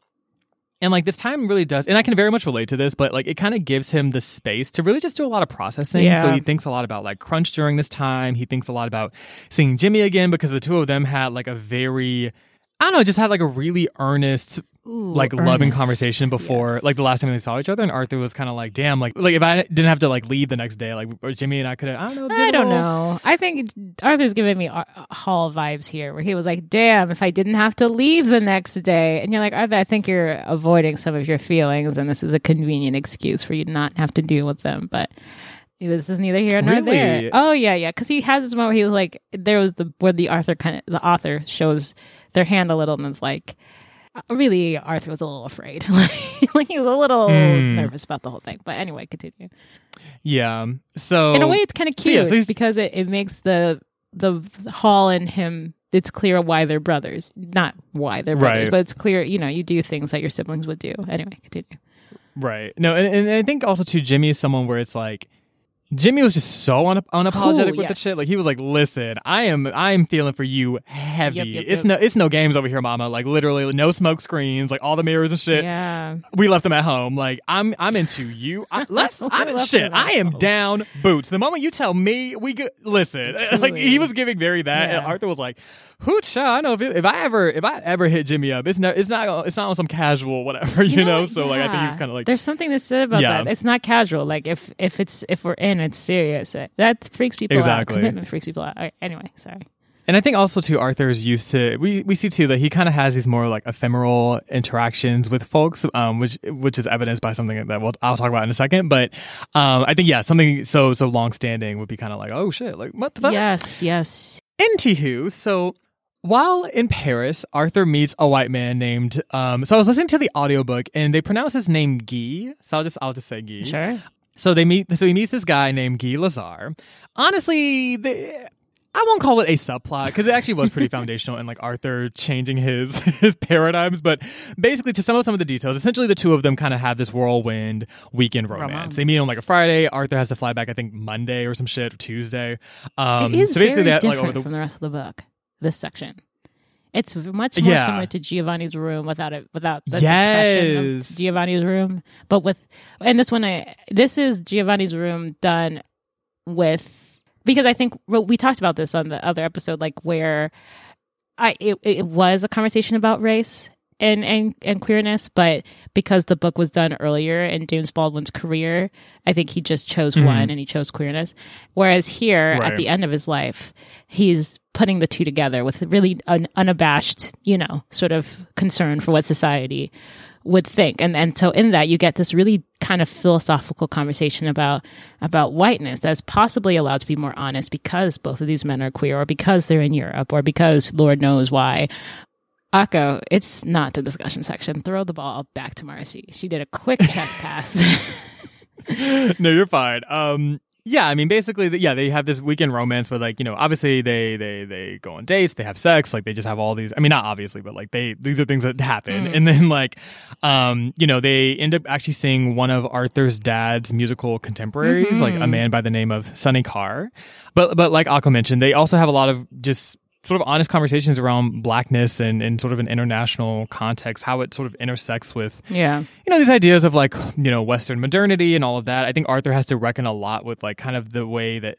And like this time really does, and I can very much relate to this, but like it kind of gives him the space to really just do a lot of processing. Yeah. So he thinks a lot about like crunch during this time. He thinks a lot about seeing Jimmy again because the two of them had like a very, I don't know, just had like a really earnest Ooh, like loving conversation before Yes. like the last time they saw each other and Arthur was kind of like damn like like if I didn't have to like leave the next day like or Jimmy and I could have I don't know I don't know. I think Arthur's giving me Ar- Hall vibes here, where he was like, "Damn, if I didn't have to leave the next day," and you're like, Arthur, I think you're avoiding some of your feelings, and this is a convenient excuse for you to not have to deal with them. But this is neither here nor Really? there. Oh yeah, yeah, because he has this moment where he was like, there was the where the Arthur kind of the author shows their hand a little and is like. uh, Really, Arthur was a little afraid. <laughs> like he was a little Hmm. nervous about the whole thing. But anyway, continue yeah so in a way it's kind of so yeah, cute so because it, it makes the the hall and him it's clear why they're brothers not why they're brothers Right. but it's clear you know you do things that your siblings would do anyway continue right no and, and I think also too Jimmy is someone where it's like Jimmy was just so un- unapologetic with the shit. Like he was like, "Listen, I am, I am feeling for you heavy. Yep, yep, it's yep. no, it's no games over here, Mama. Like literally, no smoke screens, like all the mirrors and shit. yeah we left them at home. Like I'm, I'm into you. I, <laughs> let's I'm shit. I am home. down boots. The moment you tell me, we go, listen. <laughs> Like he was giving very that, and Arthur was like, "Hoocha! I know if, it, if I ever, if I ever hit Jimmy up, it's not, it's not, it's not on some casual whatever, <laughs> you, know." what? So like, I think he was kind of like, there's something to say about Yeah. that it's not casual like if if it's if we're in it's serious that freaks people Exactly. out commitment freaks people out right, anyway sorry And I think also too, Arthur's used to. We we see too that he kind of has these more like ephemeral interactions with folks, um, which which is evidenced by something that we'll, I'll talk about in a second. But um, I think yeah, something so so long standing would be kind of like oh shit, like what the fuck? yes yes Into Anywho, so while in Paris, Arthur meets a white man named. Um, so I was listening to the audiobook and they pronounce his name Guy. So I'll just I'll just say Guy. sure So they meet. So he meets this guy named Guy Lazar. Honestly, the, I won't call it a subplot because it actually was pretty <laughs> foundational in like Arthur changing his <laughs> his paradigms. But basically, to sum up some of the details, essentially the two of them kind of have this whirlwind weekend romance. Romance. They meet on like a Friday. Arthur has to fly back, I think Monday or some shit, or Tuesday. Um, it is so basically, very they different like over the from the rest of the book. This section, it's much more Yeah. similar to Giovanni's room without it, without the Yes. Giovanni's room, but with and this one, I this is Giovanni's room done with because I think we talked about this on the other episode, like where I it, it was a conversation about race and, and and queerness, but because the book was done earlier in James Baldwin's career, I think he just chose Mhm. one and he chose queerness. Whereas here, Right. at the end of his life, he's putting the two together with really un, unabashed, you know, sort of concern for what society would think. And and so in that you get this really kind of philosophical conversation about about whiteness that's possibly allowed to be more honest because both of these men are queer or because they're in Europe or because Lord knows why. Akko, it's not the discussion section. Throw the ball back to Marcy. She did a quick chest <laughs> pass. <laughs> no, you're fine. Um, yeah, I mean, basically, yeah, they have this weekend romance where, like, you know, obviously they they they go on dates, they have sex, like they just have all these. I mean, not obviously, but like they these are things that happen, Mm. and then like, um, you know, they end up actually seeing one of Arthur's dad's musical contemporaries, like a Mhm. man by the name of Sonny Carr. But but like Akko mentioned, they also have a lot of just sort of honest conversations around blackness and, and sort of an international context, how it sort of intersects with yeah. you know these ideas of like you know western modernity and all of that i think arthur has to reckon a lot with like kind of the way that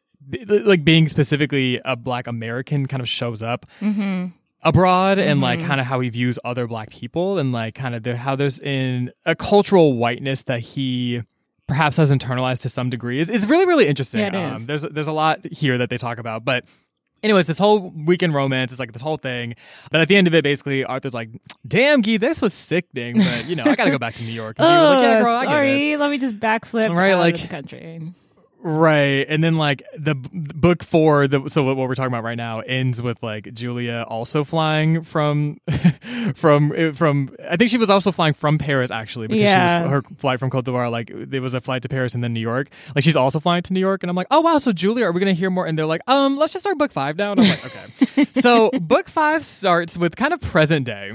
like being specifically a black american kind of shows up Mm-hmm. abroad and like Mhm. kind of how he views other black people and like kind of the, how there's in a cultural whiteness that he perhaps has internalized to some degree is, is really really interesting Yeah, it um, is. there's there's a lot here that they talk about but Anyways, this whole weekend romance is like this whole thing. But at the end of it, basically, Arthur's like, damn, Gee, this was sickening, but you know, I gotta go back to New York. And he was like, yeah, girl, I get it. Oh, sorry. Let me just backflip Right, out like- of the country. Right. And then like the b- book four, the so what we're talking about right now ends with like Julia also flying from <laughs> from uh, from I think she was also flying from Paris actually because Yeah. she was her flight from Cote d'Ivoire like there was a flight to Paris and then New York. Like she's also flying to New York and I'm like, "Oh wow, so Julia, are we going to hear more?" And they're like, "Um, let's just start book 5 now." And I'm like, "Okay." <laughs> so book 5 starts with kind of present day.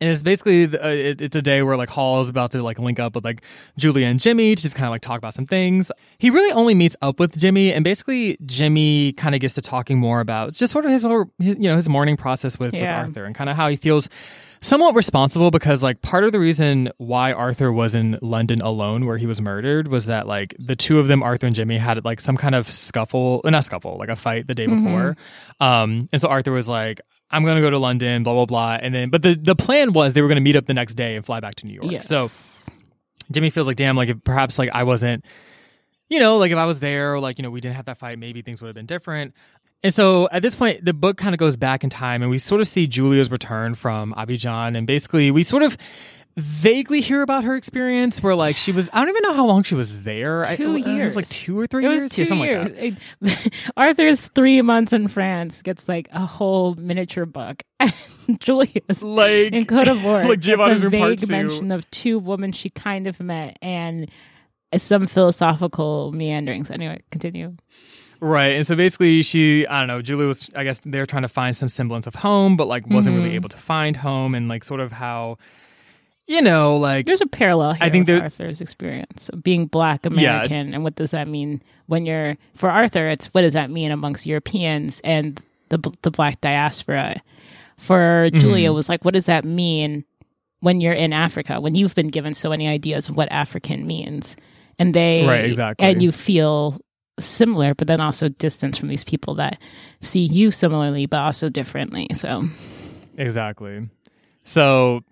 And it's basically uh, it, it's a day where like Hall is about to like link up with like Julia and Jimmy to just kind of like talk about some things. He really only meets up with Jimmy, and basically Jimmy kind of gets to talking more about just sort of his, his you know his mourning process with, Yeah. with Arthur and kind of how he feels somewhat responsible because like part of the reason why Arthur was in London alone where he was murdered was that like the two of them Arthur and Jimmy had like some kind of scuffle not scuffle like a fight the day before um and so Arthur was like I'm going to go to London blah blah blah. And then but the the plan was they were going to meet up the next day and fly back to New York. Yes. so Jimmy feels like damn like if perhaps like I wasn't you know like if I was there or like you know we didn't have that fight maybe things would have been different. And so at this point, the book kind of goes back in time, and we sort of see Julia's return from Abidjan, and basically we sort of vaguely hear about her experience where like she was I don't even know how long she was there. I- Two it was years. like two or three It years, was Yeah, two something years. like that. <laughs> Arthur's three months in France gets like a whole miniature book. <laughs> Julia's Like in Cote d'Ivoire. <laughs> like Giovanni's a vague two. mention of two women she kind of met and some philosophical meanderings. Anyway, continue. Right. And so basically she I don't know, Julia was I guess they're trying to find some semblance of home, but like wasn't really Mhm. able to find home and like sort of how you know, like There's a parallel here I think with Arthur's experience of being black American and what does that mean when you're for Arthur it's what does that mean amongst Europeans and the the black diaspora. For Mm-hmm. Julia was like what does that mean when you're in Africa when you've been given so many ideas of what African means and they Right, exactly. and you feel similar but then also distance from these people that see you similarly but also differently so Exactly. So,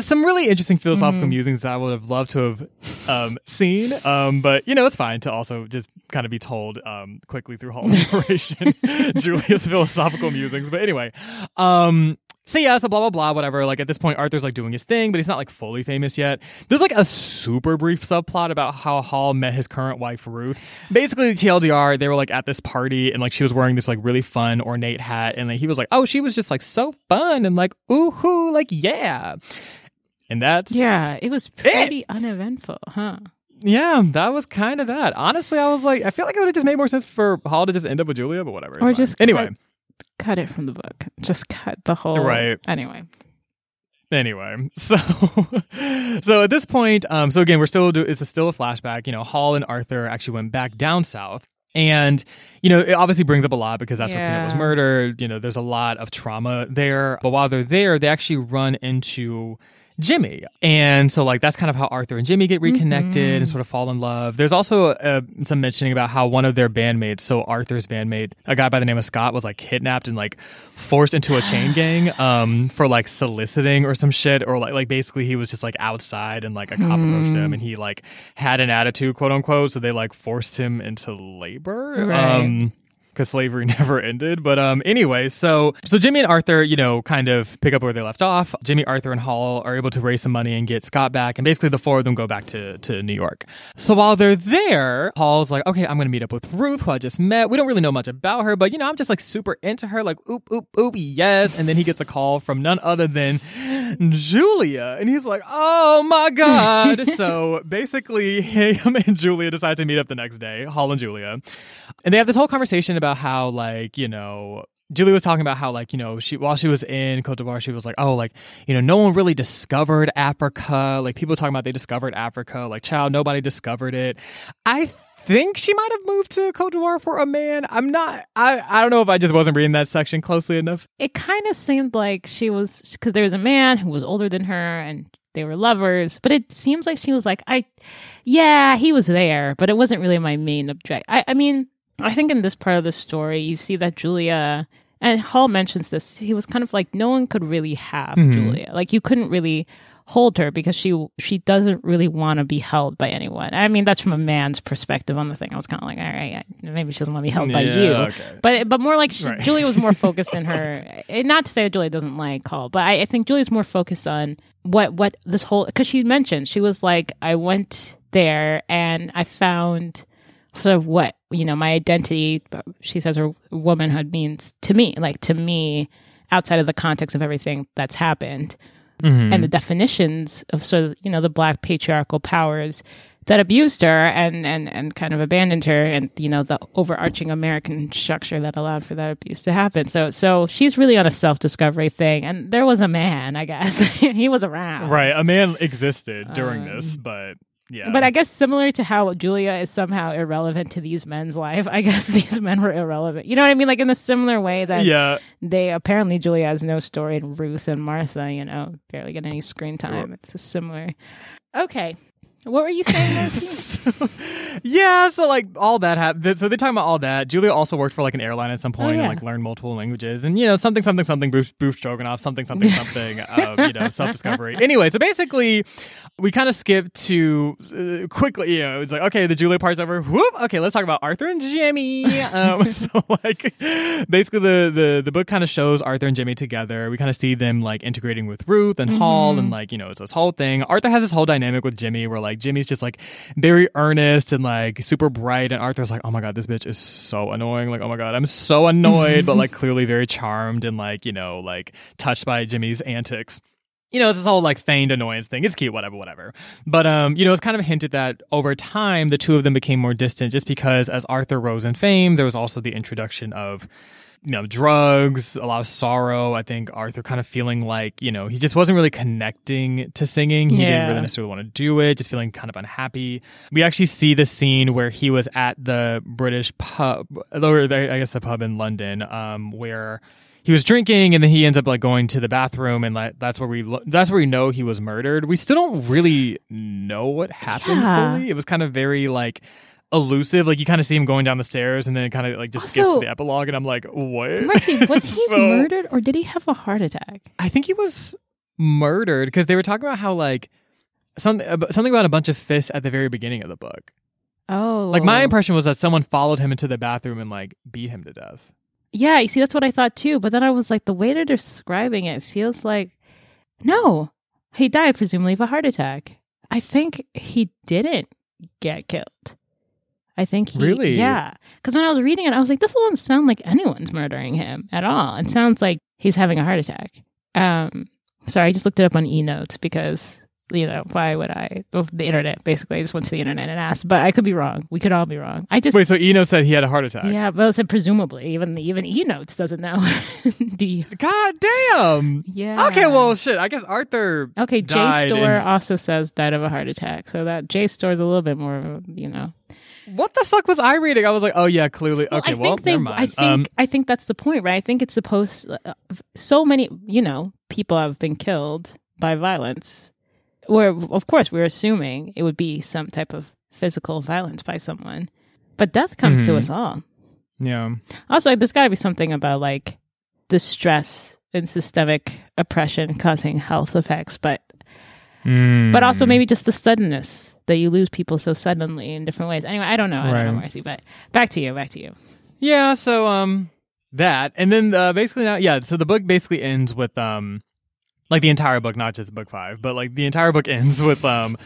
some really interesting philosophical Mm-hmm. musings that I would have loved to have um, seen. Um, but, you know, it's fine to also just kind of be told um, quickly through Hall's <laughs> narration <laughs> Julia's philosophical musings. But anyway, um, so yeah, so blah, blah, blah, whatever. Like at this point, Arthur's like doing his thing, but he's not like fully famous yet. There's like a super brief subplot about how Hall met his current wife, Ruth. Basically, TLDR, they were like at this party and like she was wearing this like really fun ornate hat. And like he was like, oh, she was just like so fun and like, ooh, hoo, like, yeah. And that's yeah it was pretty uneventful huh yeah, that was kind of that. Honestly, I was like, I feel like it would have just made more sense for Hall to just end up with Julia, but whatever. Or fine. just anyway, cut it from the book. Just cut the whole. Right. Anyway. anyway. <laughs> So, so at this point, um, so again, we're still do, it's a, still a flashback. You know, Hall and Arthur actually went back down south. And, you know, it obviously brings up a lot because that's where Peanut was murdered. You know, there's a lot of trauma there. But while they're there, they actually run into Jimmy. And so, like, that's kind of how Arthur and Jimmy get reconnected and sort of fall in love. There's also uh, some mentioning about how one of their bandmates, so Arthur's bandmate, a guy by the name of Scott, was like kidnapped and like forced into a chain <gasps> gang um, for like soliciting or some shit. Or like, like basically, he was just like outside and like a cop approached him and he like had an attitude, quote unquote. So they like forced him into labor. Right. Um, because slavery <laughs> never ended. But um, anyway, so so Jimmy and Arthur, you know, kind of pick up where they left off. Jimmy, Arthur, and Hall are able to raise some money and get Scott back, and basically the four of them go back to to New York. So while they're there, Hall's like, okay, I'm gonna meet up with Ruth, who I just met. We don't really know much about her, but you know, I'm just like super into her. Like, oop, oop, oop, yes. And then he gets a call from none other than Julia, and he's like, oh my god. <laughs> so basically, <laughs> him and Julia decide to meet up the next day, Hall and Julia, and they have this whole conversation about how like you know Julie was talking about how like you know she while she was in Cote d'Ivoire she was like oh like you know no one really discovered Africa. Like people talking about they discovered Africa. Like child nobody discovered it. I think she might have moved to Cote d'Ivoire for a man. I'm not I I don't know if I just wasn't reading that section closely enough. It kind of seemed like she was because there was a man who was older than her and they were lovers, but it seems like she was like, I, yeah, he was there, but it wasn't really my main object. I, I mean, I think in this part of the story, you see that Julia and Hall mentions this. He was kind of like no one could really have Mhm. Julia. Like you couldn't really hold her because she she doesn't really want to be held by anyone. I mean, that's from a man's perspective on the thing. I was kind of like, all right, maybe she doesn't want to be held by you. okay. But but more like she, Right. Julia was more focused in <laughs> her. Not to say that Julia doesn't like Hall, but I, I think Julia's more focused on what what this whole because she mentioned she was like I went there and I found sort of what you know my identity. She says her womanhood means to me, like to me, outside of the context of everything that's happened Mhm. and the definitions of sort of you know the black patriarchal powers that abused her and, and, and kind of abandoned her and, you know, the overarching American structure that allowed for that abuse to happen. So, so she's really on a self discovery thing. And there was a man, I guess. <laughs> he was around. Right. A man existed during um, this, but yeah. But I guess similar to how Julia is somehow irrelevant to these men's life, I guess <laughs> these men were irrelevant. You know what I mean? Like in a similar way that yeah. they apparently Julia has no story and Ruth and Martha, you know, barely get any screen time. It's a similar. Okay. What were you saying? <laughs> so, yeah, so like all that happened. So they talk about all that. Julia also worked for like an airline at some point oh, yeah. and like learned multiple languages and you know something something something Boof, Boof Stroganoff something something <laughs> something you know self discovery. anyway, so basically we kind of skip to uh, quickly. You know, it's like okay, the Julia part's over. Whoop. Okay, let's talk about Arthur and Jimmy. <laughs> Um, so like basically the the the book kind of shows Arthur and Jimmy together. We kind of see them like integrating with Ruth and mm-hmm. Hall and like you know it's this whole thing. Arthur has this whole dynamic with Jimmy where like like Jimmy's just like very earnest and like super bright, and Arthur's like, oh my god, this bitch is so annoying. Like, oh my god, I'm so annoyed, but like <laughs> clearly very charmed and like you know like touched by Jimmy's antics you know, it's this whole like feigned annoyance thing. It's cute, whatever, whatever. But um, you know, it's kind of hinted that over time the two of them became more distant just because as Arthur rose in fame, there was also the introduction of you know, drugs, a lot of sorrow. I think Arthur kind of feeling like, you know, he just wasn't really connecting to singing. He yeah. didn't really necessarily want to do it, just feeling kind of unhappy. We actually see the scene where he was at the British pub, or I guess the pub in London, um, where he was drinking and then he ends up like going to the bathroom and like that's where we lo- that's where we know he was murdered. We still don't really know what happened yeah. fully. It was kind of very like elusive. Like you kind of see him going down the stairs, and then kind of like just skips to the epilogue, and I'm like, what? Mercy, was <laughs> he so, murdered or did he have a heart attack? I think he was murdered because they were talking about how like something something about a bunch of fists at the very beginning of the book. Oh, like my impression was that someone followed him into the bathroom and like beat him to death. Yeah, you see, that's what I thought too. But then I was like, the way they're describing it feels like no, he died presumably of a heart attack. I think he didn't get killed. I think he, really, yeah. Because when I was reading it, I was like, this doesn't sound like anyone's murdering him at all. It sounds like he's having a heart attack. Um, sorry, I just looked it up on e notes because you know why would I? Well, the internet basically. I just went to the internet and asked, but I could be wrong. We could all be wrong. I just wait. So e notes said he had a heart attack. Yeah, but said presumably. Even even e notes doesn't know. <laughs> Do you? God damn. Yeah. Okay. Well, shit. I guess Arthur. Okay. J JSTOR also says died of a heart attack. So that JSTOR is a little bit more, you know what the fuck was I reading? I was like, oh yeah, clearly. Well, okay, I well, they, never mind. I think um, I think that's the point, right? I think it's supposed. Uh, so many, you know, people have been killed by violence. Where, of course, we're assuming it would be some type of physical violence by someone, but death comes mm-hmm. to us all. Yeah. Also, there's got to be something about like the stress and systemic oppression causing health effects, but mm. but also maybe just the suddenness that you lose people so suddenly in different ways. Anyway, I don't know. I right. don't know, Marcy, but back to you. Back to you. Yeah. So, um, that and then uh, basically now, yeah. So the book basically ends with um, like the entire book, not just book five, but like the entire book <laughs> ends with um.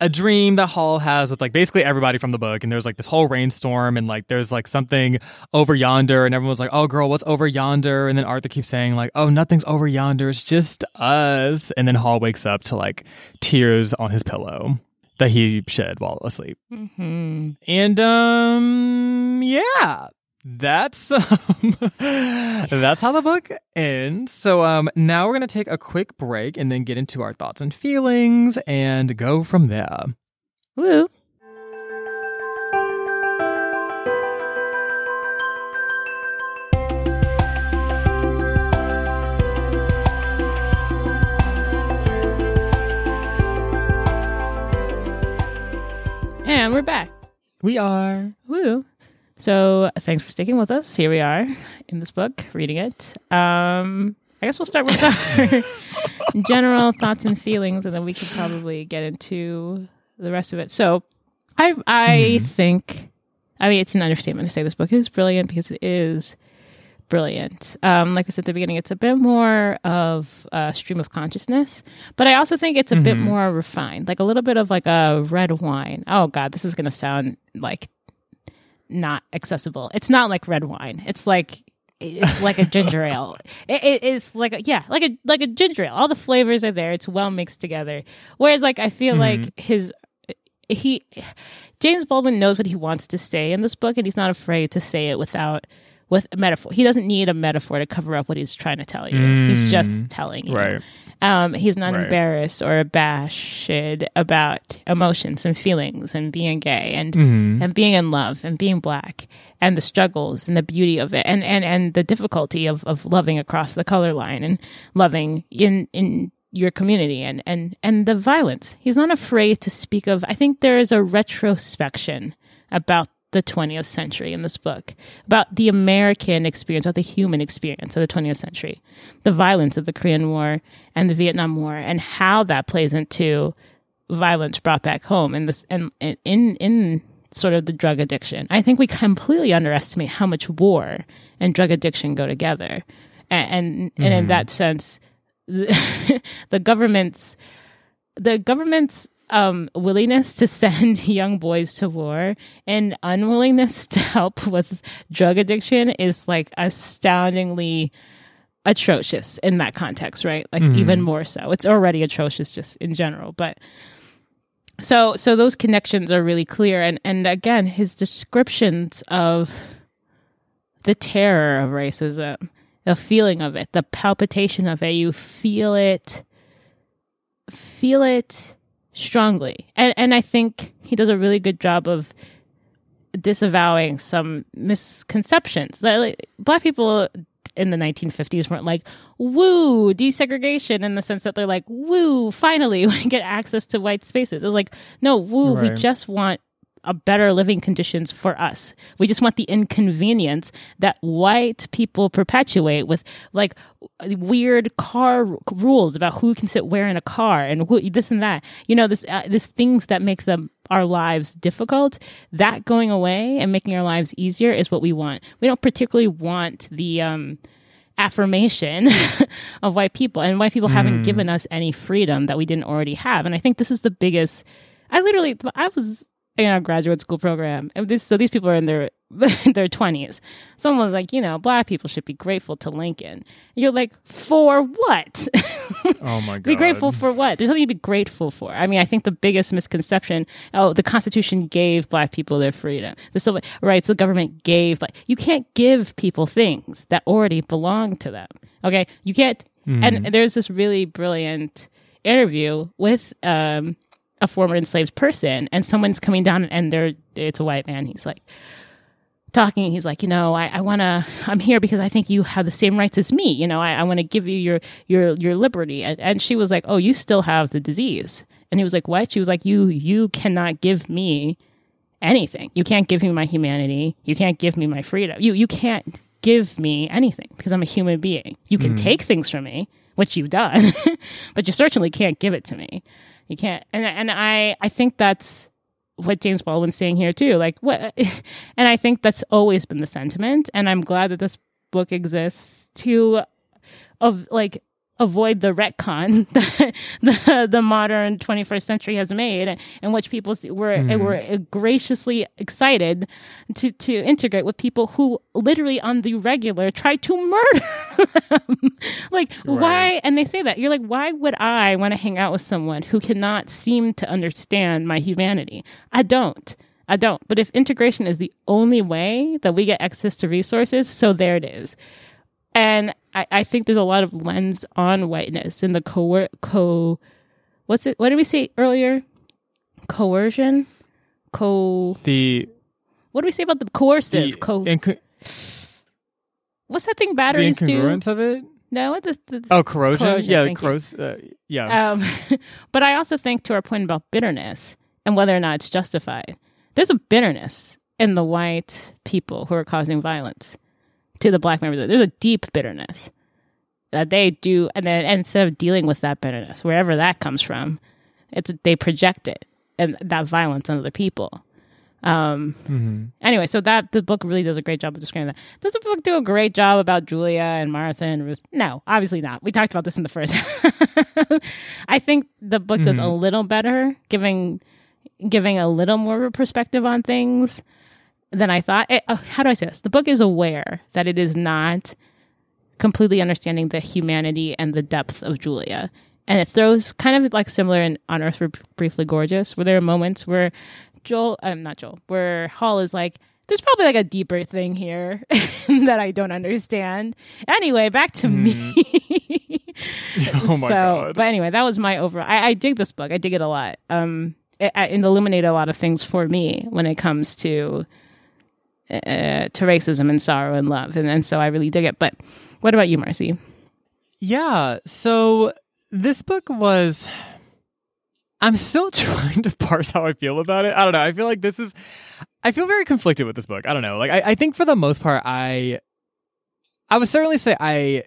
A dream that Hall has with like basically everybody from the book, and there's like this whole rainstorm, and like there's like something over yonder, and everyone's like, "Oh, girl, what's over yonder?" And then Arthur keeps saying like, "Oh, nothing's over yonder, it's just us." And then Hall wakes up to like tears on his pillow that he shed while asleep. Mm-hmm. And um, yeah, that's <laughs> um, that's how the book ends. So um, now we're gonna take a quick break and then get into our thoughts and feelings and go from there. Woo. And we're back. We are. Woo. So thanks for sticking with us. Here we are in this book, reading it. Um, I guess we'll start with our <laughs> general thoughts and feelings, and then we could probably get into the rest of it. So, I I mm-hmm. think, I mean, it's an understatement to say this book is brilliant because it is brilliant. Um, like I said at the beginning, it's a bit more of a stream of consciousness, but I also think it's a mm-hmm. bit more refined, like a little bit of like a red wine. Oh God, this is going to sound like not accessible. It's not like red wine. It's like it's like a ginger <laughs> ale. It, it, it's like a, yeah, like a like a ginger ale. All the flavors are there. It's well mixed together. Whereas like I feel mm-hmm. like his he James Baldwin knows what he wants to say in this book, and he's not afraid to say it without with a metaphor. He doesn't need a metaphor to cover up what he's trying to tell you. He's just telling you. Right. Um, he's not Right. embarrassed or abashed about emotions and feelings and being gay and Mm-hmm. and being in love and being black and the struggles and the beauty of it and and, and the difficulty of, of loving across the color line and loving in in your community and and and the violence. He's not afraid to speak of. I think there is a retrospection about the 20th century in this book about the American experience, about the human experience of the 20th century, the violence of the Korean War and the Vietnam War, and how that plays into violence brought back home in this and in, in in sort of the drug addiction. I think we completely underestimate how much war and drug addiction go together, and and, and in mm-hmm. that sense, the, <laughs> the government's the government's um, willingness to send <laughs> young boys to war and unwillingness to help with drug addiction is like astoundingly atrocious in that context, right? Like even more so. It's already atrocious just in general, but so so those connections are really clear and and again his descriptions of the terror of racism, the feeling of it, the palpitation of it, you feel it feel it strongly. And and I think he does a really good job of disavowing some misconceptions. That like, black people in the 1950s weren't like woo desegregation in the sense that they're like woo finally <laughs> we get access to white spaces. It was like no woo we just want better living conditions for us. We just want the inconvenience that white people perpetuate with like weird car r- rules about who can sit where in a car and who, this and that. You know, this uh, this things that make them our lives difficult. That going away and making our lives easier is what we want. We don't particularly want the um affirmation <laughs> of white people and white people haven't given us any freedom that we didn't already have and i think this is the biggest i literally i was in a graduate school program. And this so these people are in their <laughs> their 20s someone was like you know black people should be grateful to lincoln. You're like for what? <laughs> Oh my god. <laughs> be grateful for what? There's nothing to be grateful for. I mean i think the biggest misconception oh the constitution gave black people their freedom. The civil rights the government gave like you can't give people things that already belong to them okay? You can't. And there's this really brilliant interview with um a former enslaved person and someone's coming down and they're it's a white man. He's like talking. He's like you know i, I want to i'm here because i think you have the same rights as me. You know i, I want to give you your your your liberty. And, and she was like oh you still have the disease. And he was like what? She was like you you cannot give me anything. You can't give me my humanity. You can't give me my freedom. You you can't give me anything because i'm a human being. You can mm. take things from me which you've done <laughs> but you certainly can't give it to me you can't and and i i think that's what James Baldwin's saying here too. Like what <laughs> and I think that's always been the sentiment and I'm glad that this book exists to of like avoid the retcon <laughs> that the the modern 21st century has made in which people were hmm. were graciously excited to to integrate with people who literally on the regular try to murder them. <laughs> like why and they say that. You're like why would I want to hang out with someone who cannot seem to understand my humanity? I don't. I don't. But if integration is the only way that we get access to resources so there it is. And I, I think there's a lot of lens on whiteness and the co co what's it what did we say earlier coercion co the what do we say about the coercive the, co inco- what's that thing the batteries do incongruence of it. no the, the, Oh, corrosion. Corrosion, yeah, corros- uh, yeah. Um, <laughs> but I also think to our point about bitterness and whether or not it's justified, there's a bitterness in the white people who are causing violence to the black members. There's a deep bitterness that they do, and then and instead of dealing with that bitterness, wherever that comes from, it's they project it and that violence on other people. Um, hmm anyway, so that the book really does a great job of describing that. Does the book do a great job about Julia and Martha and Ruth? No, obviously not. We talked about this in the first. <laughs> I think the book does a little better, giving giving a little more of a perspective on things than I thought. It, uh, how do I say this? The book is aware that it is not completely understanding the humanity and the depth of Julia. and it throws kind of like similar in On Earth We're Briefly Gorgeous, where there are moments where Joel, I'm not Joel, where Hall is like, there's probably like a deeper thing here <laughs> that I don't understand. Anyway, back to mm. me. <laughs> oh my so, god! But anyway, that was my overall. I, I dig this book. I dig it a lot. Um, it, it illuminated a lot of things for me when it comes to uh, to racism and sorrow and love, and, and so I really dig it. But what about you, Marcy? Yeah, so this book was. I'm still <laughs> trying to parse how I feel about it. I don't know. I feel like this is. I feel very conflicted with this book. I don't know. Like, I, I think for the most part, I. I would certainly say I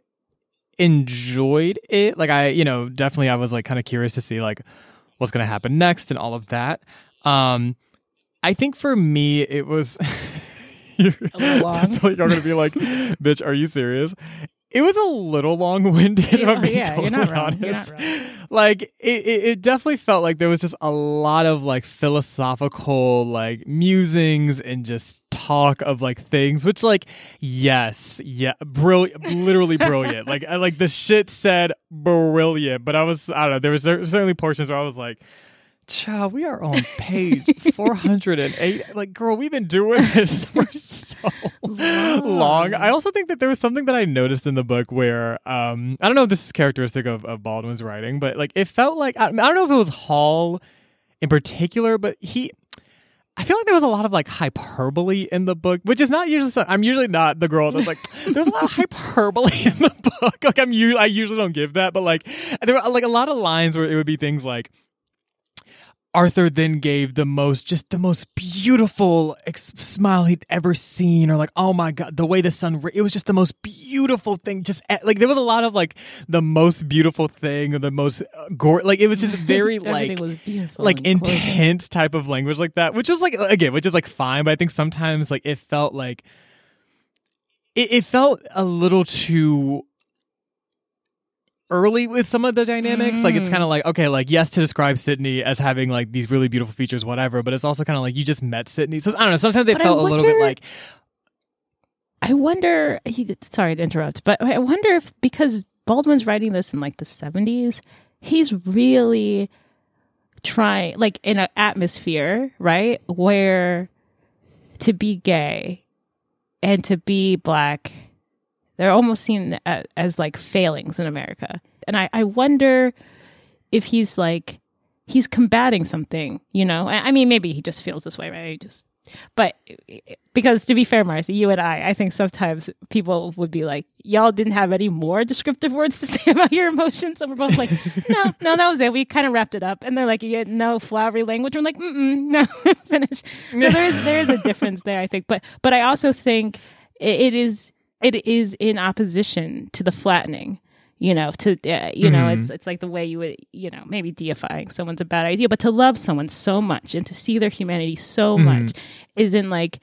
enjoyed it. Like, I, you know, definitely I was like kind of curious to see like what's going to happen next and all of that. Um, I think for me, it was. <laughs> you're, long. you're going to be like, <laughs> bitch, are you serious? It was a little long winded. Yeah, I'm being yeah, totally you're not wrong. honest. You're not wrong. Like it, it, it, definitely felt like there was just a lot of like philosophical like musings and just talk of like things, which like yes, yeah, brilliant, literally brilliant. <laughs> like I, like the shit said brilliant, but I was I don't know. There was certainly portions where I was like Child, we are on page <laughs> 408. Like, girl, we've been doing this <laughs> for so long. I also think that there was something that I noticed in the book where, um, I don't know if this is characteristic of, of Baldwin's writing, but like, it felt like, I, I don't know if it was Hall in particular, but he, I feel like there was a lot of like hyperbole in the book, which is not usually. I'm usually not the girl that's like. <laughs> There's a lot of hyperbole in the book. Like I'm, I usually don't give that, but like there were like a lot of lines where it would be things like, Arthur then gave the most, just the most beautiful ex- smile he'd ever seen, or like, oh my god, the way the sun, it was just the most beautiful thing. Just like there was a lot of like the most beautiful thing, or the most uh, gore, like it was just <laughs> very like, was beautiful, like intense type of language like that, which is like again, which is like fine, but I think sometimes like it felt like it, it felt a little too early with some of the dynamics. Mm. Like it's kind of like okay, like yes to describe Sydney as having like these really beautiful features, whatever. But it's also kind of like you just met Sydney, so I don't know. Sometimes it but felt wonder, a little bit like. I wonder. He, sorry to interrupt, but I wonder if because Baldwin's writing this in like the seventies, he's really trying like in an atmosphere right where to be gay and to be black they're almost seen as, as like failings in America. And I, I wonder if he's like, he's combating something, you know? I, I mean, maybe he just feels this way, right? He just, but because to be fair, Marcy, you and I, I think sometimes people would be like, y'all didn't have any more descriptive words to <laughs> say about your emotions. And we're both like, no, no, that was it. We kind of wrapped it up. And they're like, get no flowery language. We're like, mm no, <laughs> finish. So there is, there is a difference there, I think. But, but I also think it, it is, it is in opposition to the flattening you know to uh, you mm-hmm. know it's it's like the way you would you know maybe deifying someone's a bad idea but to love someone so much and to see their humanity so mm-hmm. much is in like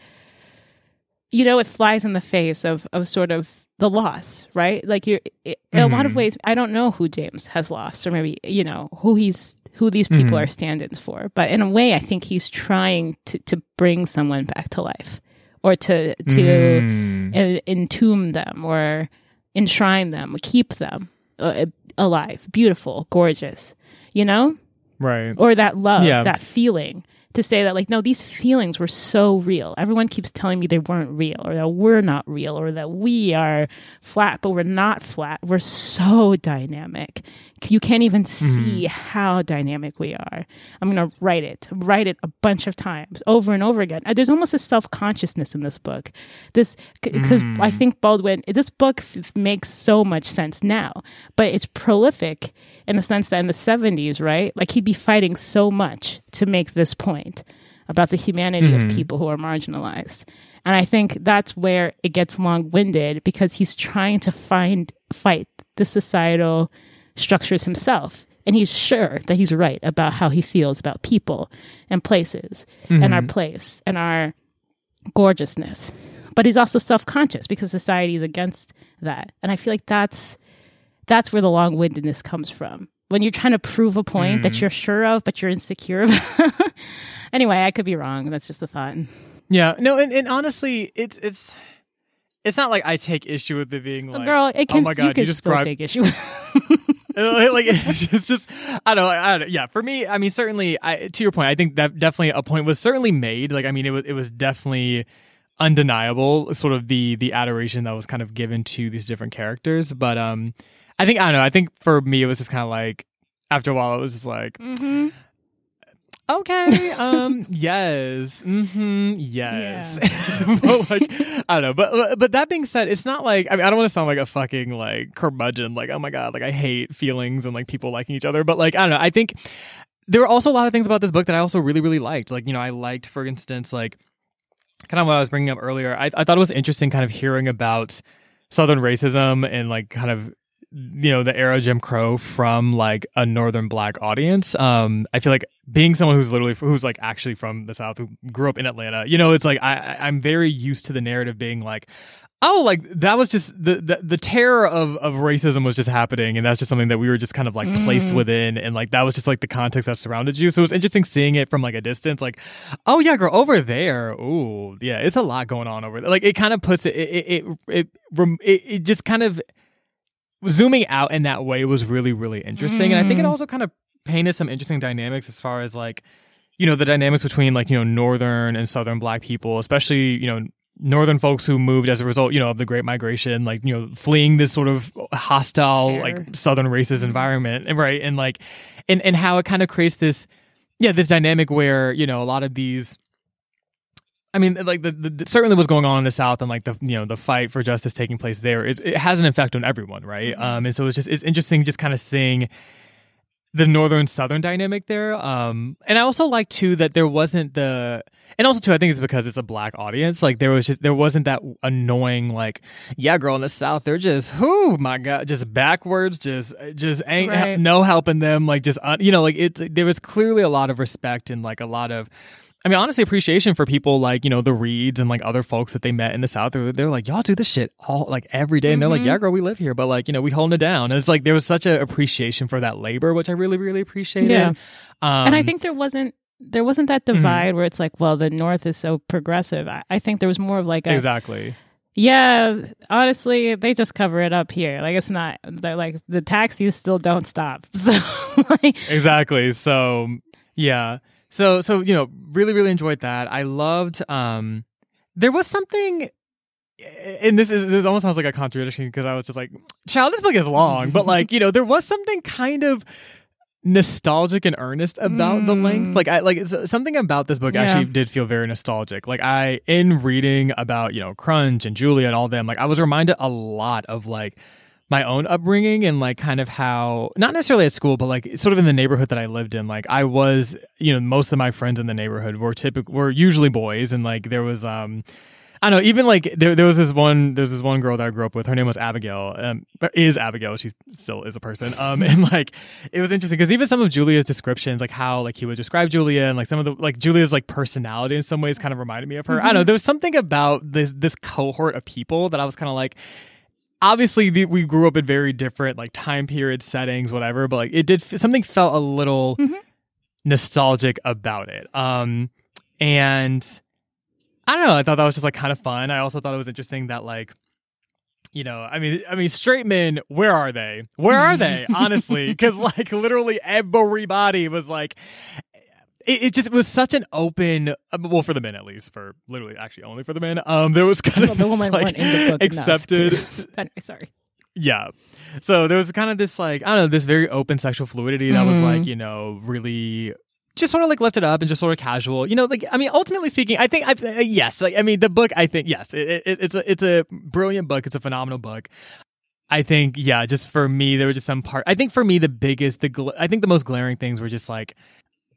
you know it flies in the face of of sort of the loss right like you're in mm-hmm. a lot of mm-hmm. ways i don't know who james has lost or maybe you know who he's who these people mm-hmm. are stand-ins for but in a way i think he's trying to to bring someone back to life or to to mm. entomb them or enshrine them, keep them uh, alive, beautiful, gorgeous, you know? Right. Or that love, yeah. that feeling to say that like no these feelings were so real everyone keeps telling me they weren't real or that we're not real or that we are flat but we're not flat we're so dynamic you can't even mm-hmm. see mm. how dynamic we are i'm going to write it write it a bunch of times over and over again there's almost a self-consciousness in this book this because mm. i think baldwin this book f- makes so much sense now but it's prolific in the sense that in the 70s right like he'd be fighting so much to make this point about the humanity mm-hmm. of people who are marginalized. And I think that's where it gets long winded because he's trying to find, fight the societal structures himself. And he's sure that he's right about how he feels about people and places mm-hmm. and our mm-hmm. place and our gorgeousness. But he's also self conscious because society is against that. And I feel like that's that's where the long windedness comes from when you're trying to prove a point mm. that you're sure of, but you're insecure <laughs> anyway, I could be wrong. That's just a thought. Yeah. No, and, and honestly, it's it's it's not like I take issue with it being like, girl, it can, oh my god, you, you describe take issue. <laughs> like <laughs> it's just I don't know. I don't. Yeah, for me, I mean, certainly, I, to your point, I think that definitely a point was certainly made. Like, I mean, it was it was definitely undeniable, sort of the the adoration that was kind of given to these different characters. But um, I think I don't know. I think for me, it was just kind of like after a while, it was just like. Mm-hmm. Okay. Um. <laughs> yes. Mm-hmm. Yes. <laughs> but like, I don't know. But but that being said, it's not like I mean I don't want to sound like a fucking like curmudgeon. Like oh my god, like I hate feelings and like people liking each other. But like I don't know. I think there were also a lot of things about this book that I also really really liked. Like you know I liked for instance like kind of what I was bringing up earlier. I I thought it was interesting kind of hearing about Southern racism and like kind of you know the era of Jim Crow from like a northern black audience. Um, I feel like being someone who's literally who's like actually from the South, who grew up in Atlanta, you know, it's like I I'm very used to the narrative being like. Oh, like that was just the, the the terror of of racism was just happening, and that's just something that we were just kind of like placed Mhm. within, and like that was just like the context that surrounded you. So it was interesting seeing it from like a distance, like, oh yeah, girl, over there, ooh, yeah, it's a lot going on over there. Like it kind of puts it, it, it, it, it, it, it just kind of zooming out in that way was really really interesting and i think it Mm. also kind of painted some interesting dynamics as far as like you know the dynamics between like you know northern and southern black people especially you know northern folks who moved as a result you know of the great migration like you know fleeing this sort of hostile like southern racist Mhm. environment and right and like and and how it kind of creates this yeah this dynamic where you know a lot of these I mean, like the, the, certainly what's going on in the South and like the you know the fight for justice taking place there is it has an effect on everyone, right? Mhm. Um, and so it's just it's interesting just kind of seeing the northern southern dynamic there. Um, and I also like too that there wasn't the and also too I think it's because it's a black audience. Like there was just there wasn't that annoying like yeah, girl in the South they're just who my god just backwards just just ain't Right. no helping them like just uh, you know like it there was clearly a lot of respect and like a lot of I mean, honestly, appreciation for people like you know the Reeds and like other folks that they met in the South. They're, they're like, y'all do this shit all like every day, and they're like, Mhm. yeah, girl, we live here, but like you know, we holding it down. And it's like there was such an appreciation for that labor, which I really, really appreciated. Yeah. um, and I think there wasn't there wasn't that divide where it's like, well, the North is so progressive. I, I think there was more of like a exactly. yeah. Honestly, they just cover it up here. Like it's not they're like the taxis still don't stop. <laughs> So like, exactly so yeah so so you know really really enjoyed that i loved um there was something and this is this almost sounds like a contradiction because i was just like child this book is long but like you know there was something kind of nostalgic and earnest about the length Mm. like i like something about this book Yeah. actually did feel very nostalgic like i in reading about you know crunch and julia and all them like i was reminded a lot of like my own upbringing and like kind of how not necessarily at school but like sort of in the neighborhood that I lived in like I was you know most of my friends in the neighborhood were typical were usually boys and like there was um I don't know even like there there was this one there's this one girl that I grew up with her name was Abigail um is Abigail she still is a person um <laughs> and like it was interesting because even some of Julia's descriptions like how like he would describe Julia and like some of the like Julia's like personality in some ways kind of reminded me of her. I don't know there was something about this this cohort of people that I was kind of like obviously the, we grew up in very different like time period settings whatever but like it did something felt a little Mhm. nostalgic about it. Um and i don't know i thought that was just like kind of fun. I also thought it was interesting that like you know i mean i mean straight men where are they? Where are they? <laughs> Honestly because like literally everybody was like it, it just was such an open uh, well for the men at least for literally actually only for the men um there was kind Well, of the this, woman like, weren't in the book accepted <laughs> anyway, sorry. yeah. So there was kind of this like I don't know this very open sexual fluidity that was Mhm. like you know really just sort of like lifted up and just sort of casual. You know, like I mean, ultimately speaking, I think I uh, yes, like I mean, the book. I think yes, it, it, it's a it's a brilliant book. It's a phenomenal book. I think yeah, just for me, there were just some part. I think for me, the biggest, the gl- I think the most glaring things were just like.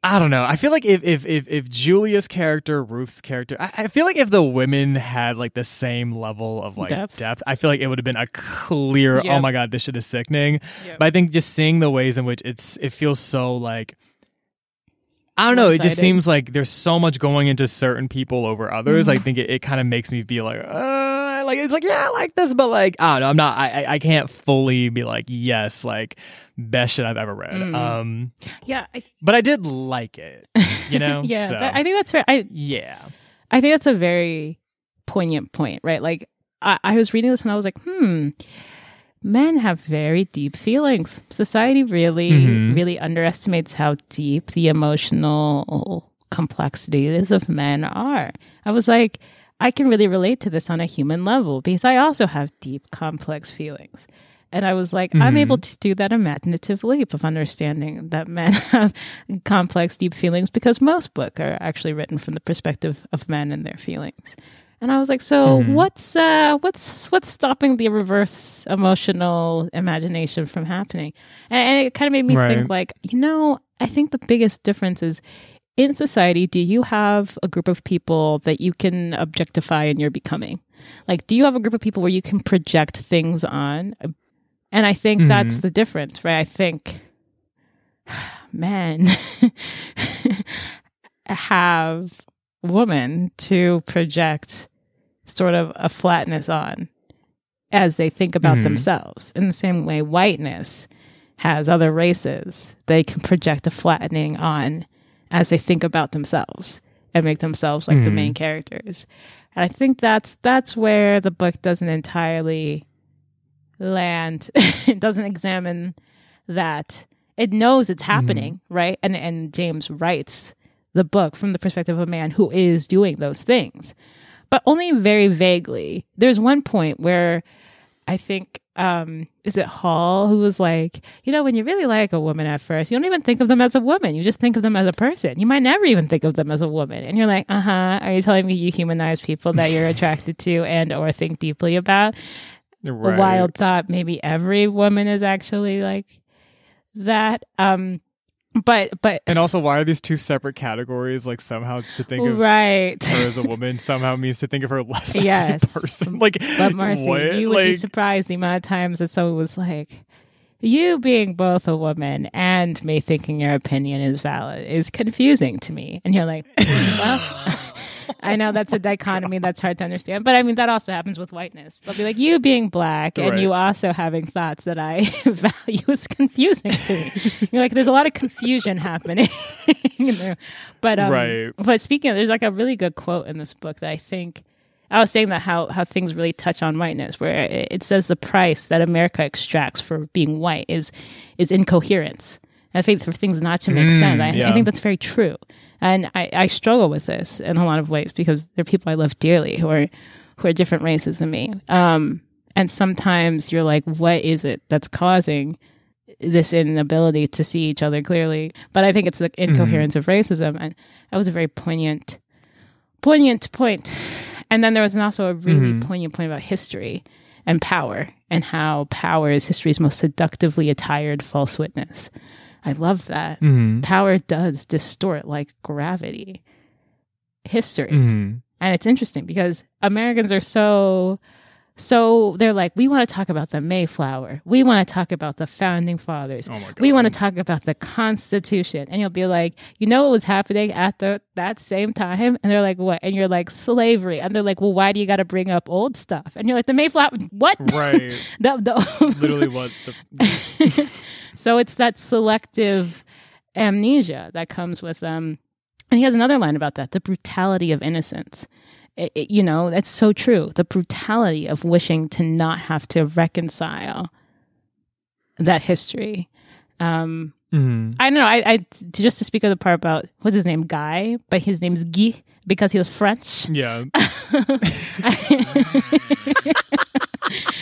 I don't know. I feel like if if if, if Julia's character, Ruth's character, I, I feel like if the women had like the same level of like Depth. depth, I feel like it would have been a clear. Yeah. Oh my god, this shit is sickening. Yep. But I think just seeing the ways in which it's it feels so like I don't know. It just seems like there's so much going into certain people over others. I Mhm. think it, it kind of makes me be like, uh, like it's like yeah, I like this, but like I don't know. I'm not. I I, can't fully be like yes, like best shit I've ever read. Mm. Um, Yeah, I, but I did like it. You know? <laughs> yeah, So, that- I think that's fair. I yeah. I think that's a very poignant point, right? Like I, I was reading this and I was like, hmm, men have very deep feelings. Society really, Mhm. really underestimates how deep the emotional complexities of men are. I was like, I can really relate to this on a human level because I also have deep, complex feelings. And I was like, I'm Mhm. able to do that imaginative leap of understanding that men <laughs> have complex, deep feelings because most books are actually written from the perspective of men and their feelings. And I was like, so Mhm. what's uh what's what's stopping the reverse emotional imagination from happening? And, and it kind of made me Right. think like, you know, I think the biggest difference is in society, do you have a group of people that you can objectify in your becoming? Like, do you have a group of people where you can project things on? And I think that's Mhm. the difference, right? I think <sighs> men <laughs> have women to project sort of a flatness on as they think about Mhm. themselves. In the same way, whiteness has other races they can project a flattening on as they think about themselves and make themselves like the Mhm. main characters. And I think that's that's where the book doesn't entirely land. <laughs> it doesn't examine that. It knows it's happening, right? And and James writes the book from the perspective of a man who is doing those things. But only very vaguely. There's one point where I think um is it Hall who was like, you know, when you really like a woman at first, you don't even think of them as a woman. You just think of them as a person. You might never even think of them as a woman. And you're like, uh-huh. Are you telling me you humanize people that you're <laughs> attracted to and or think deeply about? Right. a wild thought. Maybe every woman is actually like that. Um, but but And also, why are these two separate categories? Like somehow to think of right. her as a woman <laughs> somehow means to think of her less Yes. as a person. <laughs> Like, But Marcy, what? you would be surprised the amount of times that someone was like, "You being both a woman and me thinking your opinion is valid is confusing to me," and you're like, <laughs> "Well." I know that's a dichotomy that's hard to understand, but I mean that also happens with whiteness. They'll be like, "You being black and Right. you also having thoughts that I <laughs> value is confusing to me." You're like, "There's a lot of confusion happening." <laughs> But um, Right. But speaking of, there's like a really good quote in this book that I think I was saying that how how things really touch on whiteness, where it, it says the price that America extracts for being white is is incoherence. I think for things not to make Mm, sense, I, I think that's very true. And I, I struggle with this in a lot of ways because there are people I love dearly who are who are different races than me. Um, and sometimes you're like, what is it that's causing this inability to see each other clearly? But I think it's the incoherence of racism, and that was a very poignant, poignant point. And then there was also a really Mhm. poignant point about history and power, and how power is history's most seductively attired false witness. I love that. Mhm, power does distort like gravity history. Mhm. and it's interesting because americans are so so they're like we want to talk about the mayflower. We want to talk about the founding fathers. Oh my god. we want to talk about the constitution. And you'll be like you know what was happening at the that same time? And they're like what? And you're like slavery. And they're like well why do you got to bring up old stuff? And you're like the mayflower what? Right. <laughs> the, the, Literally what the <laughs> so it's that selective amnesia that comes with them. and he has another line about that the brutality of innocence It- it- you know that's so true the brutality of wishing to not have to reconcile that history um Mhm. i don't know i just to speak of the part about what's his name guy but his name's guy because he was french Yeah. <laughs> <laughs>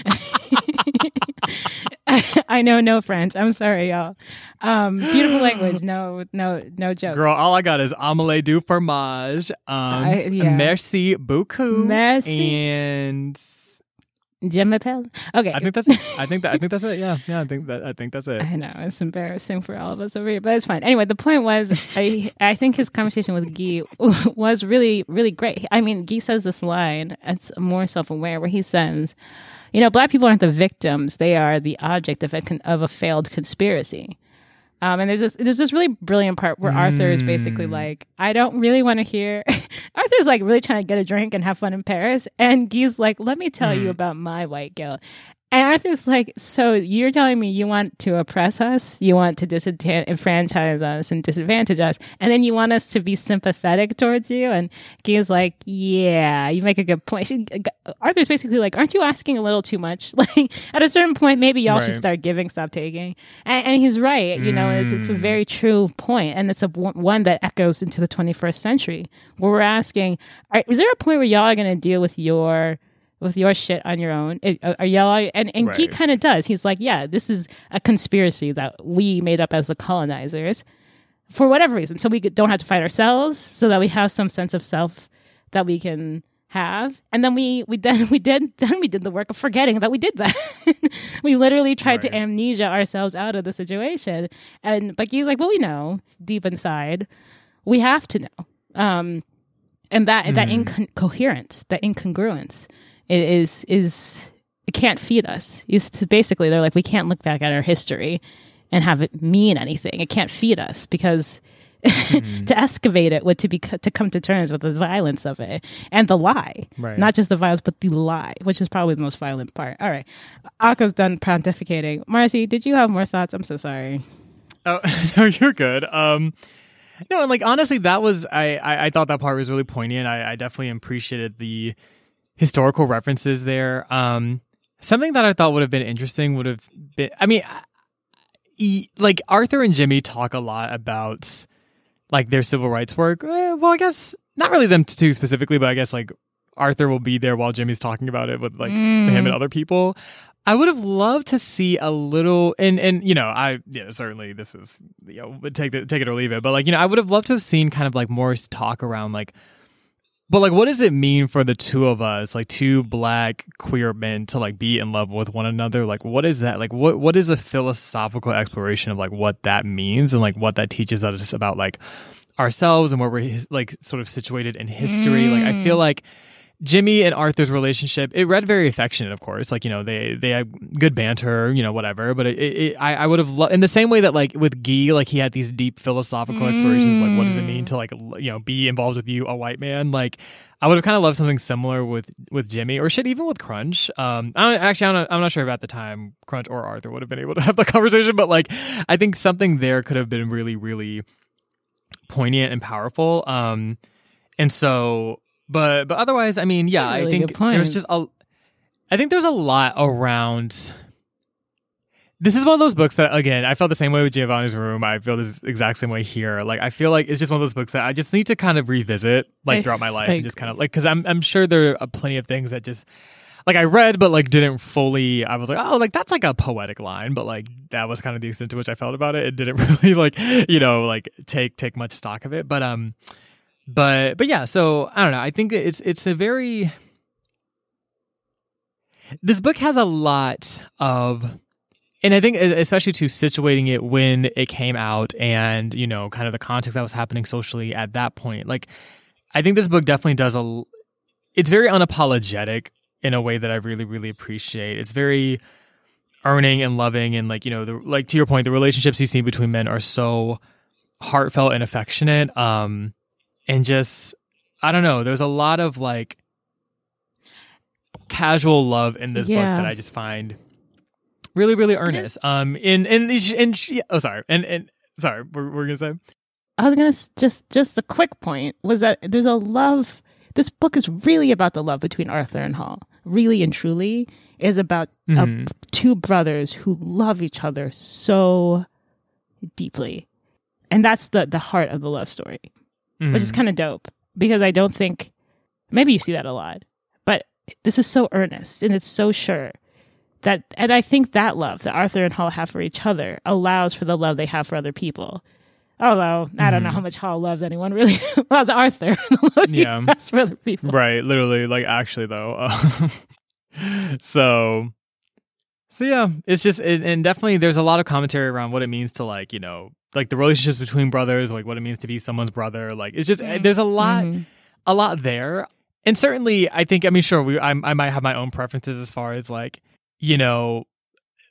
<laughs> <laughs> I know no French. I'm sorry, y'all. Um, beautiful language. No, no, no joke. Girl, all I got is omelette du fromage. Um, I- yeah. Merci beaucoup. Merci. And Je m'appelle. Okay. I think that's. I think that. I think that's it. Yeah. Yeah. I think that. I think that's it. <laughs> I know it's embarrassing for all of us over here, but it's fine. Anyway, the point was, I I think his conversation with Guy <laughs> was really really great. I mean, Guy says this line. It's more self aware where he says, "You know, black people aren't the victims; they are the object of a con- of a failed conspiracy." Um, and there's this there's this really brilliant part where Arthur is basically Mm. like, I don't really want to hear. <laughs> Arthur's like really trying to get a drink and have fun in Paris, and Guy's like, let me tell you Mm. about my white guilt. And Arthur's like, so you're telling me you want to oppress us, you want to disenfranchise us and disadvantage us, and then you want us to be sympathetic towards you? And Guy's like, yeah, you make a good point. She, Arthur's basically like, aren't you asking a little too much? <laughs> Like at a certain point, maybe y'all right. should start giving, stop taking. And, and he's right. You know, it's, it's a mm. very true point, and it's a one that echoes into the 21st century, where we're asking, is there a point where y'all are going to deal with your with your shit on your own. Uh, and and right. he kind of does. He's like, yeah, this is a conspiracy that we made up as the colonizers for whatever reason. So we don't have to fight ourselves, so that we have some sense of self that we can have. And then we we then <laughs> we did then we did the work of forgetting that we did that. <laughs> we literally tried right. to amnesia ourselves out of the situation. And but he's like, well, we know deep inside, we have to know. Um, and that mm. that incoherence, that incongruence is is it can't feed us. It's basically they're like we can't look back at our history and have it mean anything. It can't feed us because <laughs> mm. to excavate it would to be to come to terms with the violence of it and the lie, right. not just the violence but the lie, which is probably the most violent part. All right, Akko's done pontificating. Marcy, did you have more thoughts? I'm so sorry. Oh <laughs> no, you're good. Um, no, and like honestly, that was I, I, I thought that part was really poignant. I, I definitely appreciated the historical references there. Um, something that I thought would have been interesting would have been, I mean, he, like Arthur and Jimmy talk a lot about like their civil rights work. Eh, well, I guess not really them two specifically, but I guess like Arthur will be there while Jimmy's talking about it with like mm. him and other people. I would have loved to see a little, and and you know, I yeah, certainly this is you know take it take it or leave it, but like you know, I would have loved to have seen kind of like more talk around like but like, what does it mean for the two of us, like two black queer men, to like be in love with one another? Like, what is that? Like, what what is a philosophical exploration of like what that means and like what that teaches us about like ourselves and where we're like sort of situated in history? Mm. Like, I feel mm. like Jimmy and Arthur's relationship, it read very affectionate, of course. Like, you know, they they had good banter, you know, whatever. But it, it, I, I would have loved, in the same way that, like, with Guy, like, he had these deep philosophical mm. explorations, like, what does it mean to, like, you know, be involved with you, a white man? Like, I would have kind of loved something similar with with Jimmy, or shit, even with Crunch. Um, I actually, I'm not, I'm not sure about the time Crunch or Arthur would have been able to <laughs> have the conversation, but like, I think something there could have been really, really poignant and powerful. Um, and so but but otherwise, I mean, yeah, really I think there's just a. I think there's a lot around. This is one of those books that, again, I felt the same way with Giovanni's Room. I feel this exact same way here. Like, I feel like it's just one of those books that I just need to kind of revisit, like, I throughout my life, and just kind of like, because I'm I'm sure there are plenty of things that just like I read, but like didn't fully. I was like, oh, like that's like a poetic line, but like that was kind of the extent to which I felt about it. It didn't <laughs> really like you know like take take much stock of it. But um, but but yeah, so I don't know. I think it's it's a very this book has a lot of and I think especially to situating it when it came out and you know kind of the context that was happening socially at that point. Like I think this book definitely does a it's very unapologetic in a way that I really really appreciate. It's very earning and loving and like you know the like to your point the relationships you see between men are so heartfelt and affectionate um and just I don't know. There's a lot of like casual love in this yeah. book that I just find really, really earnest. Um, in in in, in oh sorry, and and sorry, we're we're gonna say. I was gonna just just a quick point was that there's a love. This book is really about the love between Arthur and Hall. Really and truly is about mm-hmm. two brothers who love each other so deeply, and that's the the heart of the love story mm-hmm. which is mm-hmm. kind of dope because I don't think maybe you see that a lot, but this is so earnest and it's so sure that, and I think that love that Arthur and Hall have for each other allows for the love they have for other people. Although I don't know mm-hmm. how much Hall loves anyone really <laughs> loves Arthur. <laughs> yeah, for other people. Right, literally, like actually though. Uh, <laughs> so so yeah, it's just it, and definitely there's a lot of commentary around what it means to like you know like the relationships between brothers, like what it means to be someone's brother. Like it's just mm-hmm. there's a lot, mm-hmm. a lot there, and certainly I think I mean sure we I, I might have my own preferences as far as like you know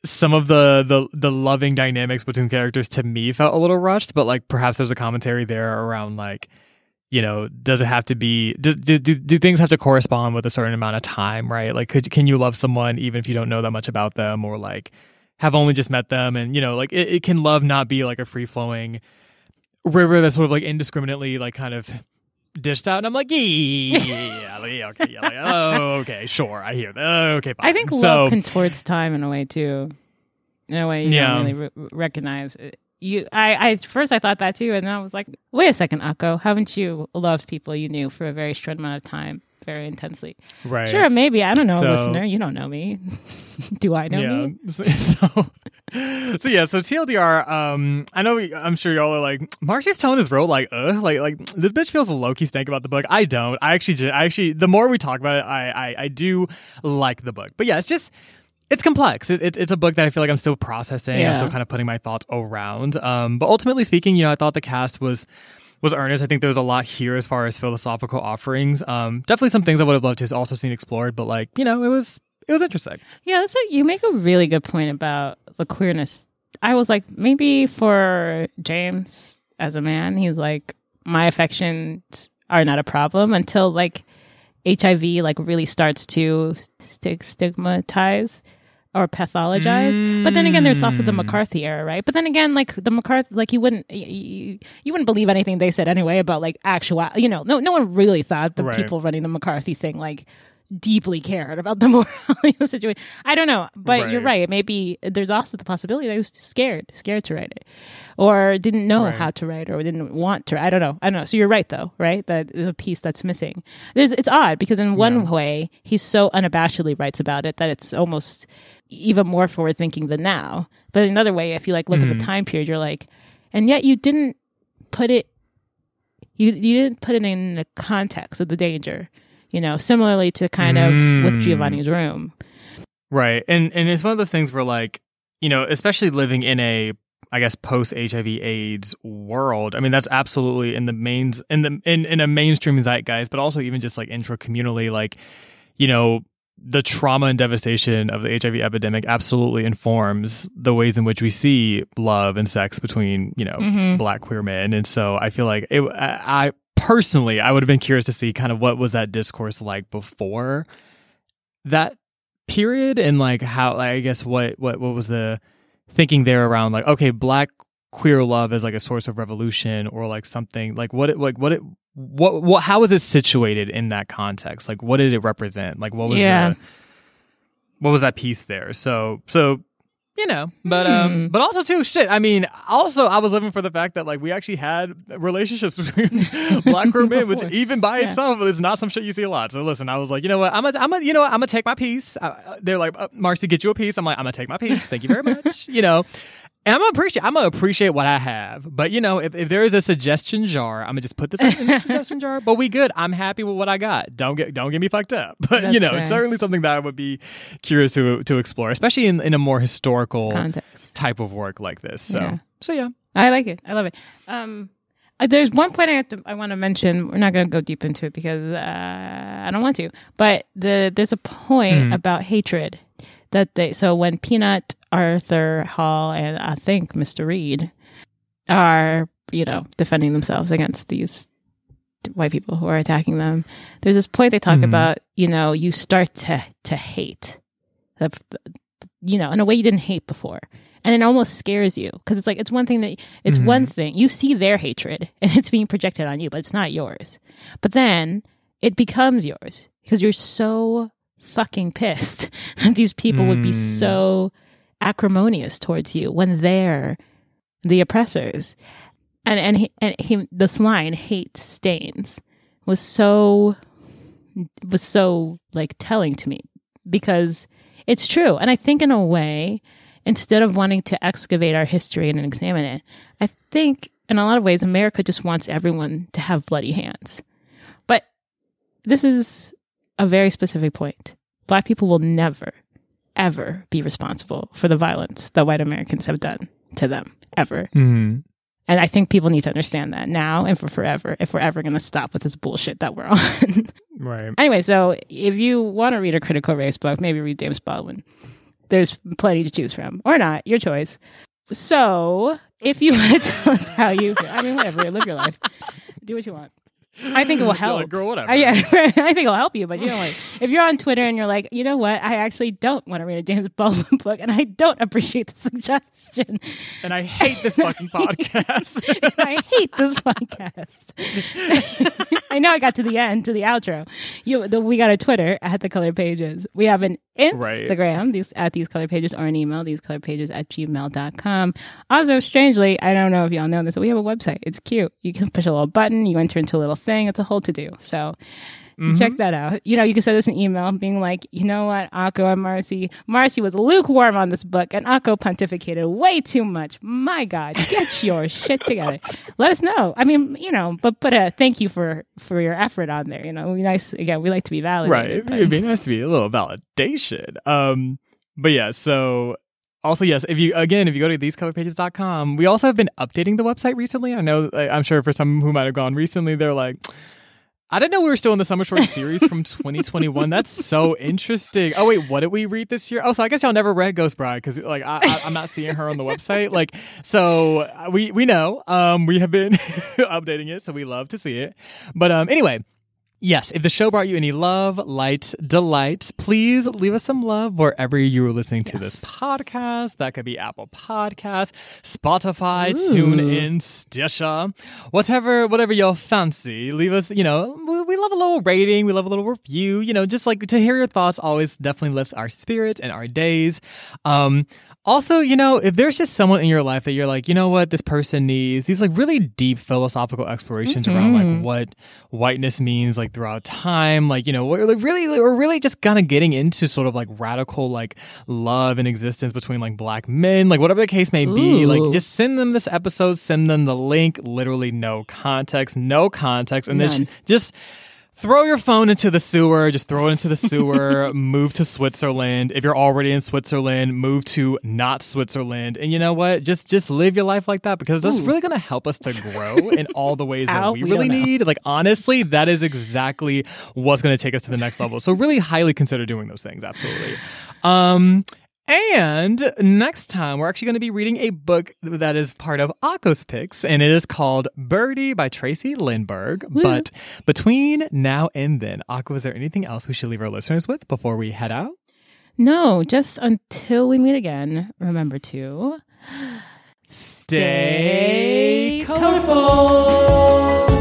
some of the the the loving dynamics between characters to me felt a little rushed, but like perhaps there's a commentary there around like you know, does it have to be do, do do things have to correspond with a certain amount of time, right? Like could can you love someone even if you don't know that much about them or like have only just met them and you know, like it, it can love not be like a free flowing river that's sort of like indiscriminately like kind of dished out and I'm like, yeah, yeah, yeah okay, yeah, like, oh, okay, sure, I hear that. Oh, okay, fine. I think so, love contorts time in a way too. In a way you Yeah. don't really re- recognize it. You, I, I, first I thought that too, and then I was like, wait a second, Akko, haven't you loved people you knew for a very short amount of time, very intensely? right. Sure, maybe. I don't know, So- listener. You don't know me. <laughs> Do I know yeah. me? <laughs> So, so, so yeah. So TLDR. Um, I know. we- I'm sure y'all are like, Marcy's tone is real. Like, uh, like, like this bitch feels low key stank about the book. I don't. I actually, I actually, the more we talk about it, I, I, I do like the book. But yeah, it's just. It's complex. It, it, it's a book that I feel like I'm still processing. I'm still kind of putting my thoughts around. Um, but ultimately speaking, you know, I thought the cast was was earnest. I think there was a lot here as far as philosophical offerings. Um, definitely some things I would have loved to have also seen explored. But like, you know, it was it was interesting. Yeah, that's what you make a really good point about the queerness. I was like, maybe for James as a man, he's like, my affections are not a problem until like HIV like really starts to st- stigmatize or pathologize. But then again, there's also the Mm. McCarthy era, right? But then again, like the McCarthy, like you wouldn't, you, you wouldn't believe anything they said anyway about like actual, you know, no, no one really thought the Right. people running the McCarthy thing like deeply cared about the <laughs> morality of the situation. I don't know, but you're Right. right. Maybe there's also the possibility that he was scared, scared to write it, or didn't know Right. how to write, or didn't want to. I don't know. I don't know. So you're right, though, right? That a piece that's missing. There's, it's odd because in one Yeah. way he so unabashedly writes about it that it's almost even more forward thinking than now. But in another way, if you like look at Mhm. the time period, you're like, and yet you didn't put it you you didn't put it in the context of the danger. You know, similarly to kind of with Mm. Giovanni's room. Right. And and it's one of those things where like, you know, especially living in a I guess post HIV AIDS world. I mean, that's absolutely in the mains in the in, in a mainstream zeitgeist, but also even just like intra communally, like, you know, the trauma and devastation of the HIV epidemic absolutely informs the ways in which we see love and sex between, you know, Mhm. black queer men. And so I feel like it I, I personally I would have been curious to see kind of what was that discourse like before that period and like how like, I guess what what what was the thinking there around like okay black queer love as like a source of revolution or like something like what it like what it what what how was it situated in that context? Like what did it represent? Like what was Yeah. the what was that piece there? So so you know but um Hmm. but also too shit i mean also i was living for the fact that like we actually had relationships <laughs> between black <laughs> queer men which even by Yeah. itself is not some shit you see a lot. So listen i was like you know what? I'm gonna i'm gonna you know what? I'm gonna take my piece. Uh, they're like uh, marcy get you a piece. I'm like i'm gonna take my piece. Thank you very much you know and I'm appreciate. I'm gonna appreciate what I have, but you know, if, if there is a suggestion jar, I'm gonna just put this in the <laughs> suggestion jar. But we good. I'm happy with what I got. Don't get don't get me fucked up. <laughs> But you know, fair. it's certainly something that I would be curious to to explore, especially in, in a more historical Context. type of work like this. So Yeah. so yeah. I like it. I love it. Um, uh, there's one point I have to, I want to mention. We're not going to go deep into it because uh, I don't want to. But the there's a point Mhm. about hatred that they. So when Peanut, Arthur Hall, and I think Mr. Reed are you know defending themselves against these white people who are attacking them, there's this point they talk Mhm. about. You know, you start to to hate. The, you know, in a way you didn't hate before and it almost scares you because it's like it's one thing that it's Mhm. one thing you see their hatred <laughs> and it's being projected on you but it's not yours but then it becomes yours because you're so fucking pissed. <laughs> These people would be Mm. so acrimonious towards you when they're the oppressors. And and he, and he this line hate stains was so was so like telling to me because it's true. And i think in a way instead of wanting to excavate our history and examine it i think in a lot of ways america just wants everyone to have bloody hands. But this is a very specific point black people will never ever be responsible for the violence that white americans have done to them ever Mm-hmm. and I think people need to understand that now and for forever if we're ever going to stop with this bullshit that we're <laughs> on. Right. anyway, so if you want to read a critical race book, maybe read James Baldwin. There's plenty to choose from, or not, your choice. So if you <laughs> want to tell us how you feel, I mean, whatever, live your life, do what you want. I think it will <laughs> help. like, girl, whatever. Uh, yeah, <laughs> I think it'll help you, but you know, like if you're on Twitter and you're like, you know what, I actually don't want to read a James <laughs> Baldwin book, and I don't appreciate the suggestion. And I hate this fucking podcast. I hate this podcast. I know I got to the end, to the outro. You, the, we got a Twitter at the Color Pages. We have an Right. Instagram these at these color pages or an email these color pages at gmail.com also strangely i don't know if y'all know this but we have a website it's cute you can push a little button you enter into a little thing. It's a whole to do so Mm-hmm. check that out. You know you can send us an email being like you know what? Akko and marcy marcy was lukewarm on this book and akko pontificated way too much. My god get <laughs> your shit together. Let us know. I mean you know but put a thank you for for your effort on there. You know It'd be nice again we like to be right. validated but- It'd be nice to be a little validation. Um, but yeah, so also yes, if you again, if you go to thesecolorpages.com, we also have been updating the website recently. I know I'm sure for some who might have gone recently, they're like I didn't know we were still in the summer short series from <laughs> 2021. That's so interesting. Oh wait, what did we read this year? Oh, so I guess y'all never read Ghost Bride because like I, I'm not seeing her on the website. Like, so uh, we we know um we have been <laughs> updating it, so we love to see it. But um anyway, Yes, if the show brought you any love, light, delight, please leave us some love wherever you are listening to this podcast. That could be Apple Podcasts, Spotify, TuneIn, Stitcher, whatever, whatever you'll fancy. Leave us, you know, we, we love a little rating, we love a little review. You know, just like to hear your thoughts always definitely lifts our spirits and our days. Um, also, you know, if there's just someone in your life that you're like, you know what, this person needs these like really deep philosophical explorations around like mm-hmm. what whiteness means like throughout time, like, you know, we're like really, we're really just kind of getting into sort of like radical like love and existence between like black men, like whatever the case may be. Ooh. Like, just send them this episode, send them the link, literally no context, no context, and then just throw your phone into the sewer just throw it into the sewer <laughs> move to switzerland. If you're already in switzerland move to not switzerland. And you know what? Just just live your life like that because that's really going to help us to grow in all the ways that Ow, we really need. Like honestly that is exactly what's going to take us to the next level. So really highly consider doing those things absolutely. Um and next time, we're actually going to be reading a book that is part of Akko's Picks, and it is called Birdie by Tracey Lindberg. Mm. But between now and then, Akko, is there anything else we should leave our listeners with before we head out? No, just until we meet again, remember to stay, stay colorful. colorful.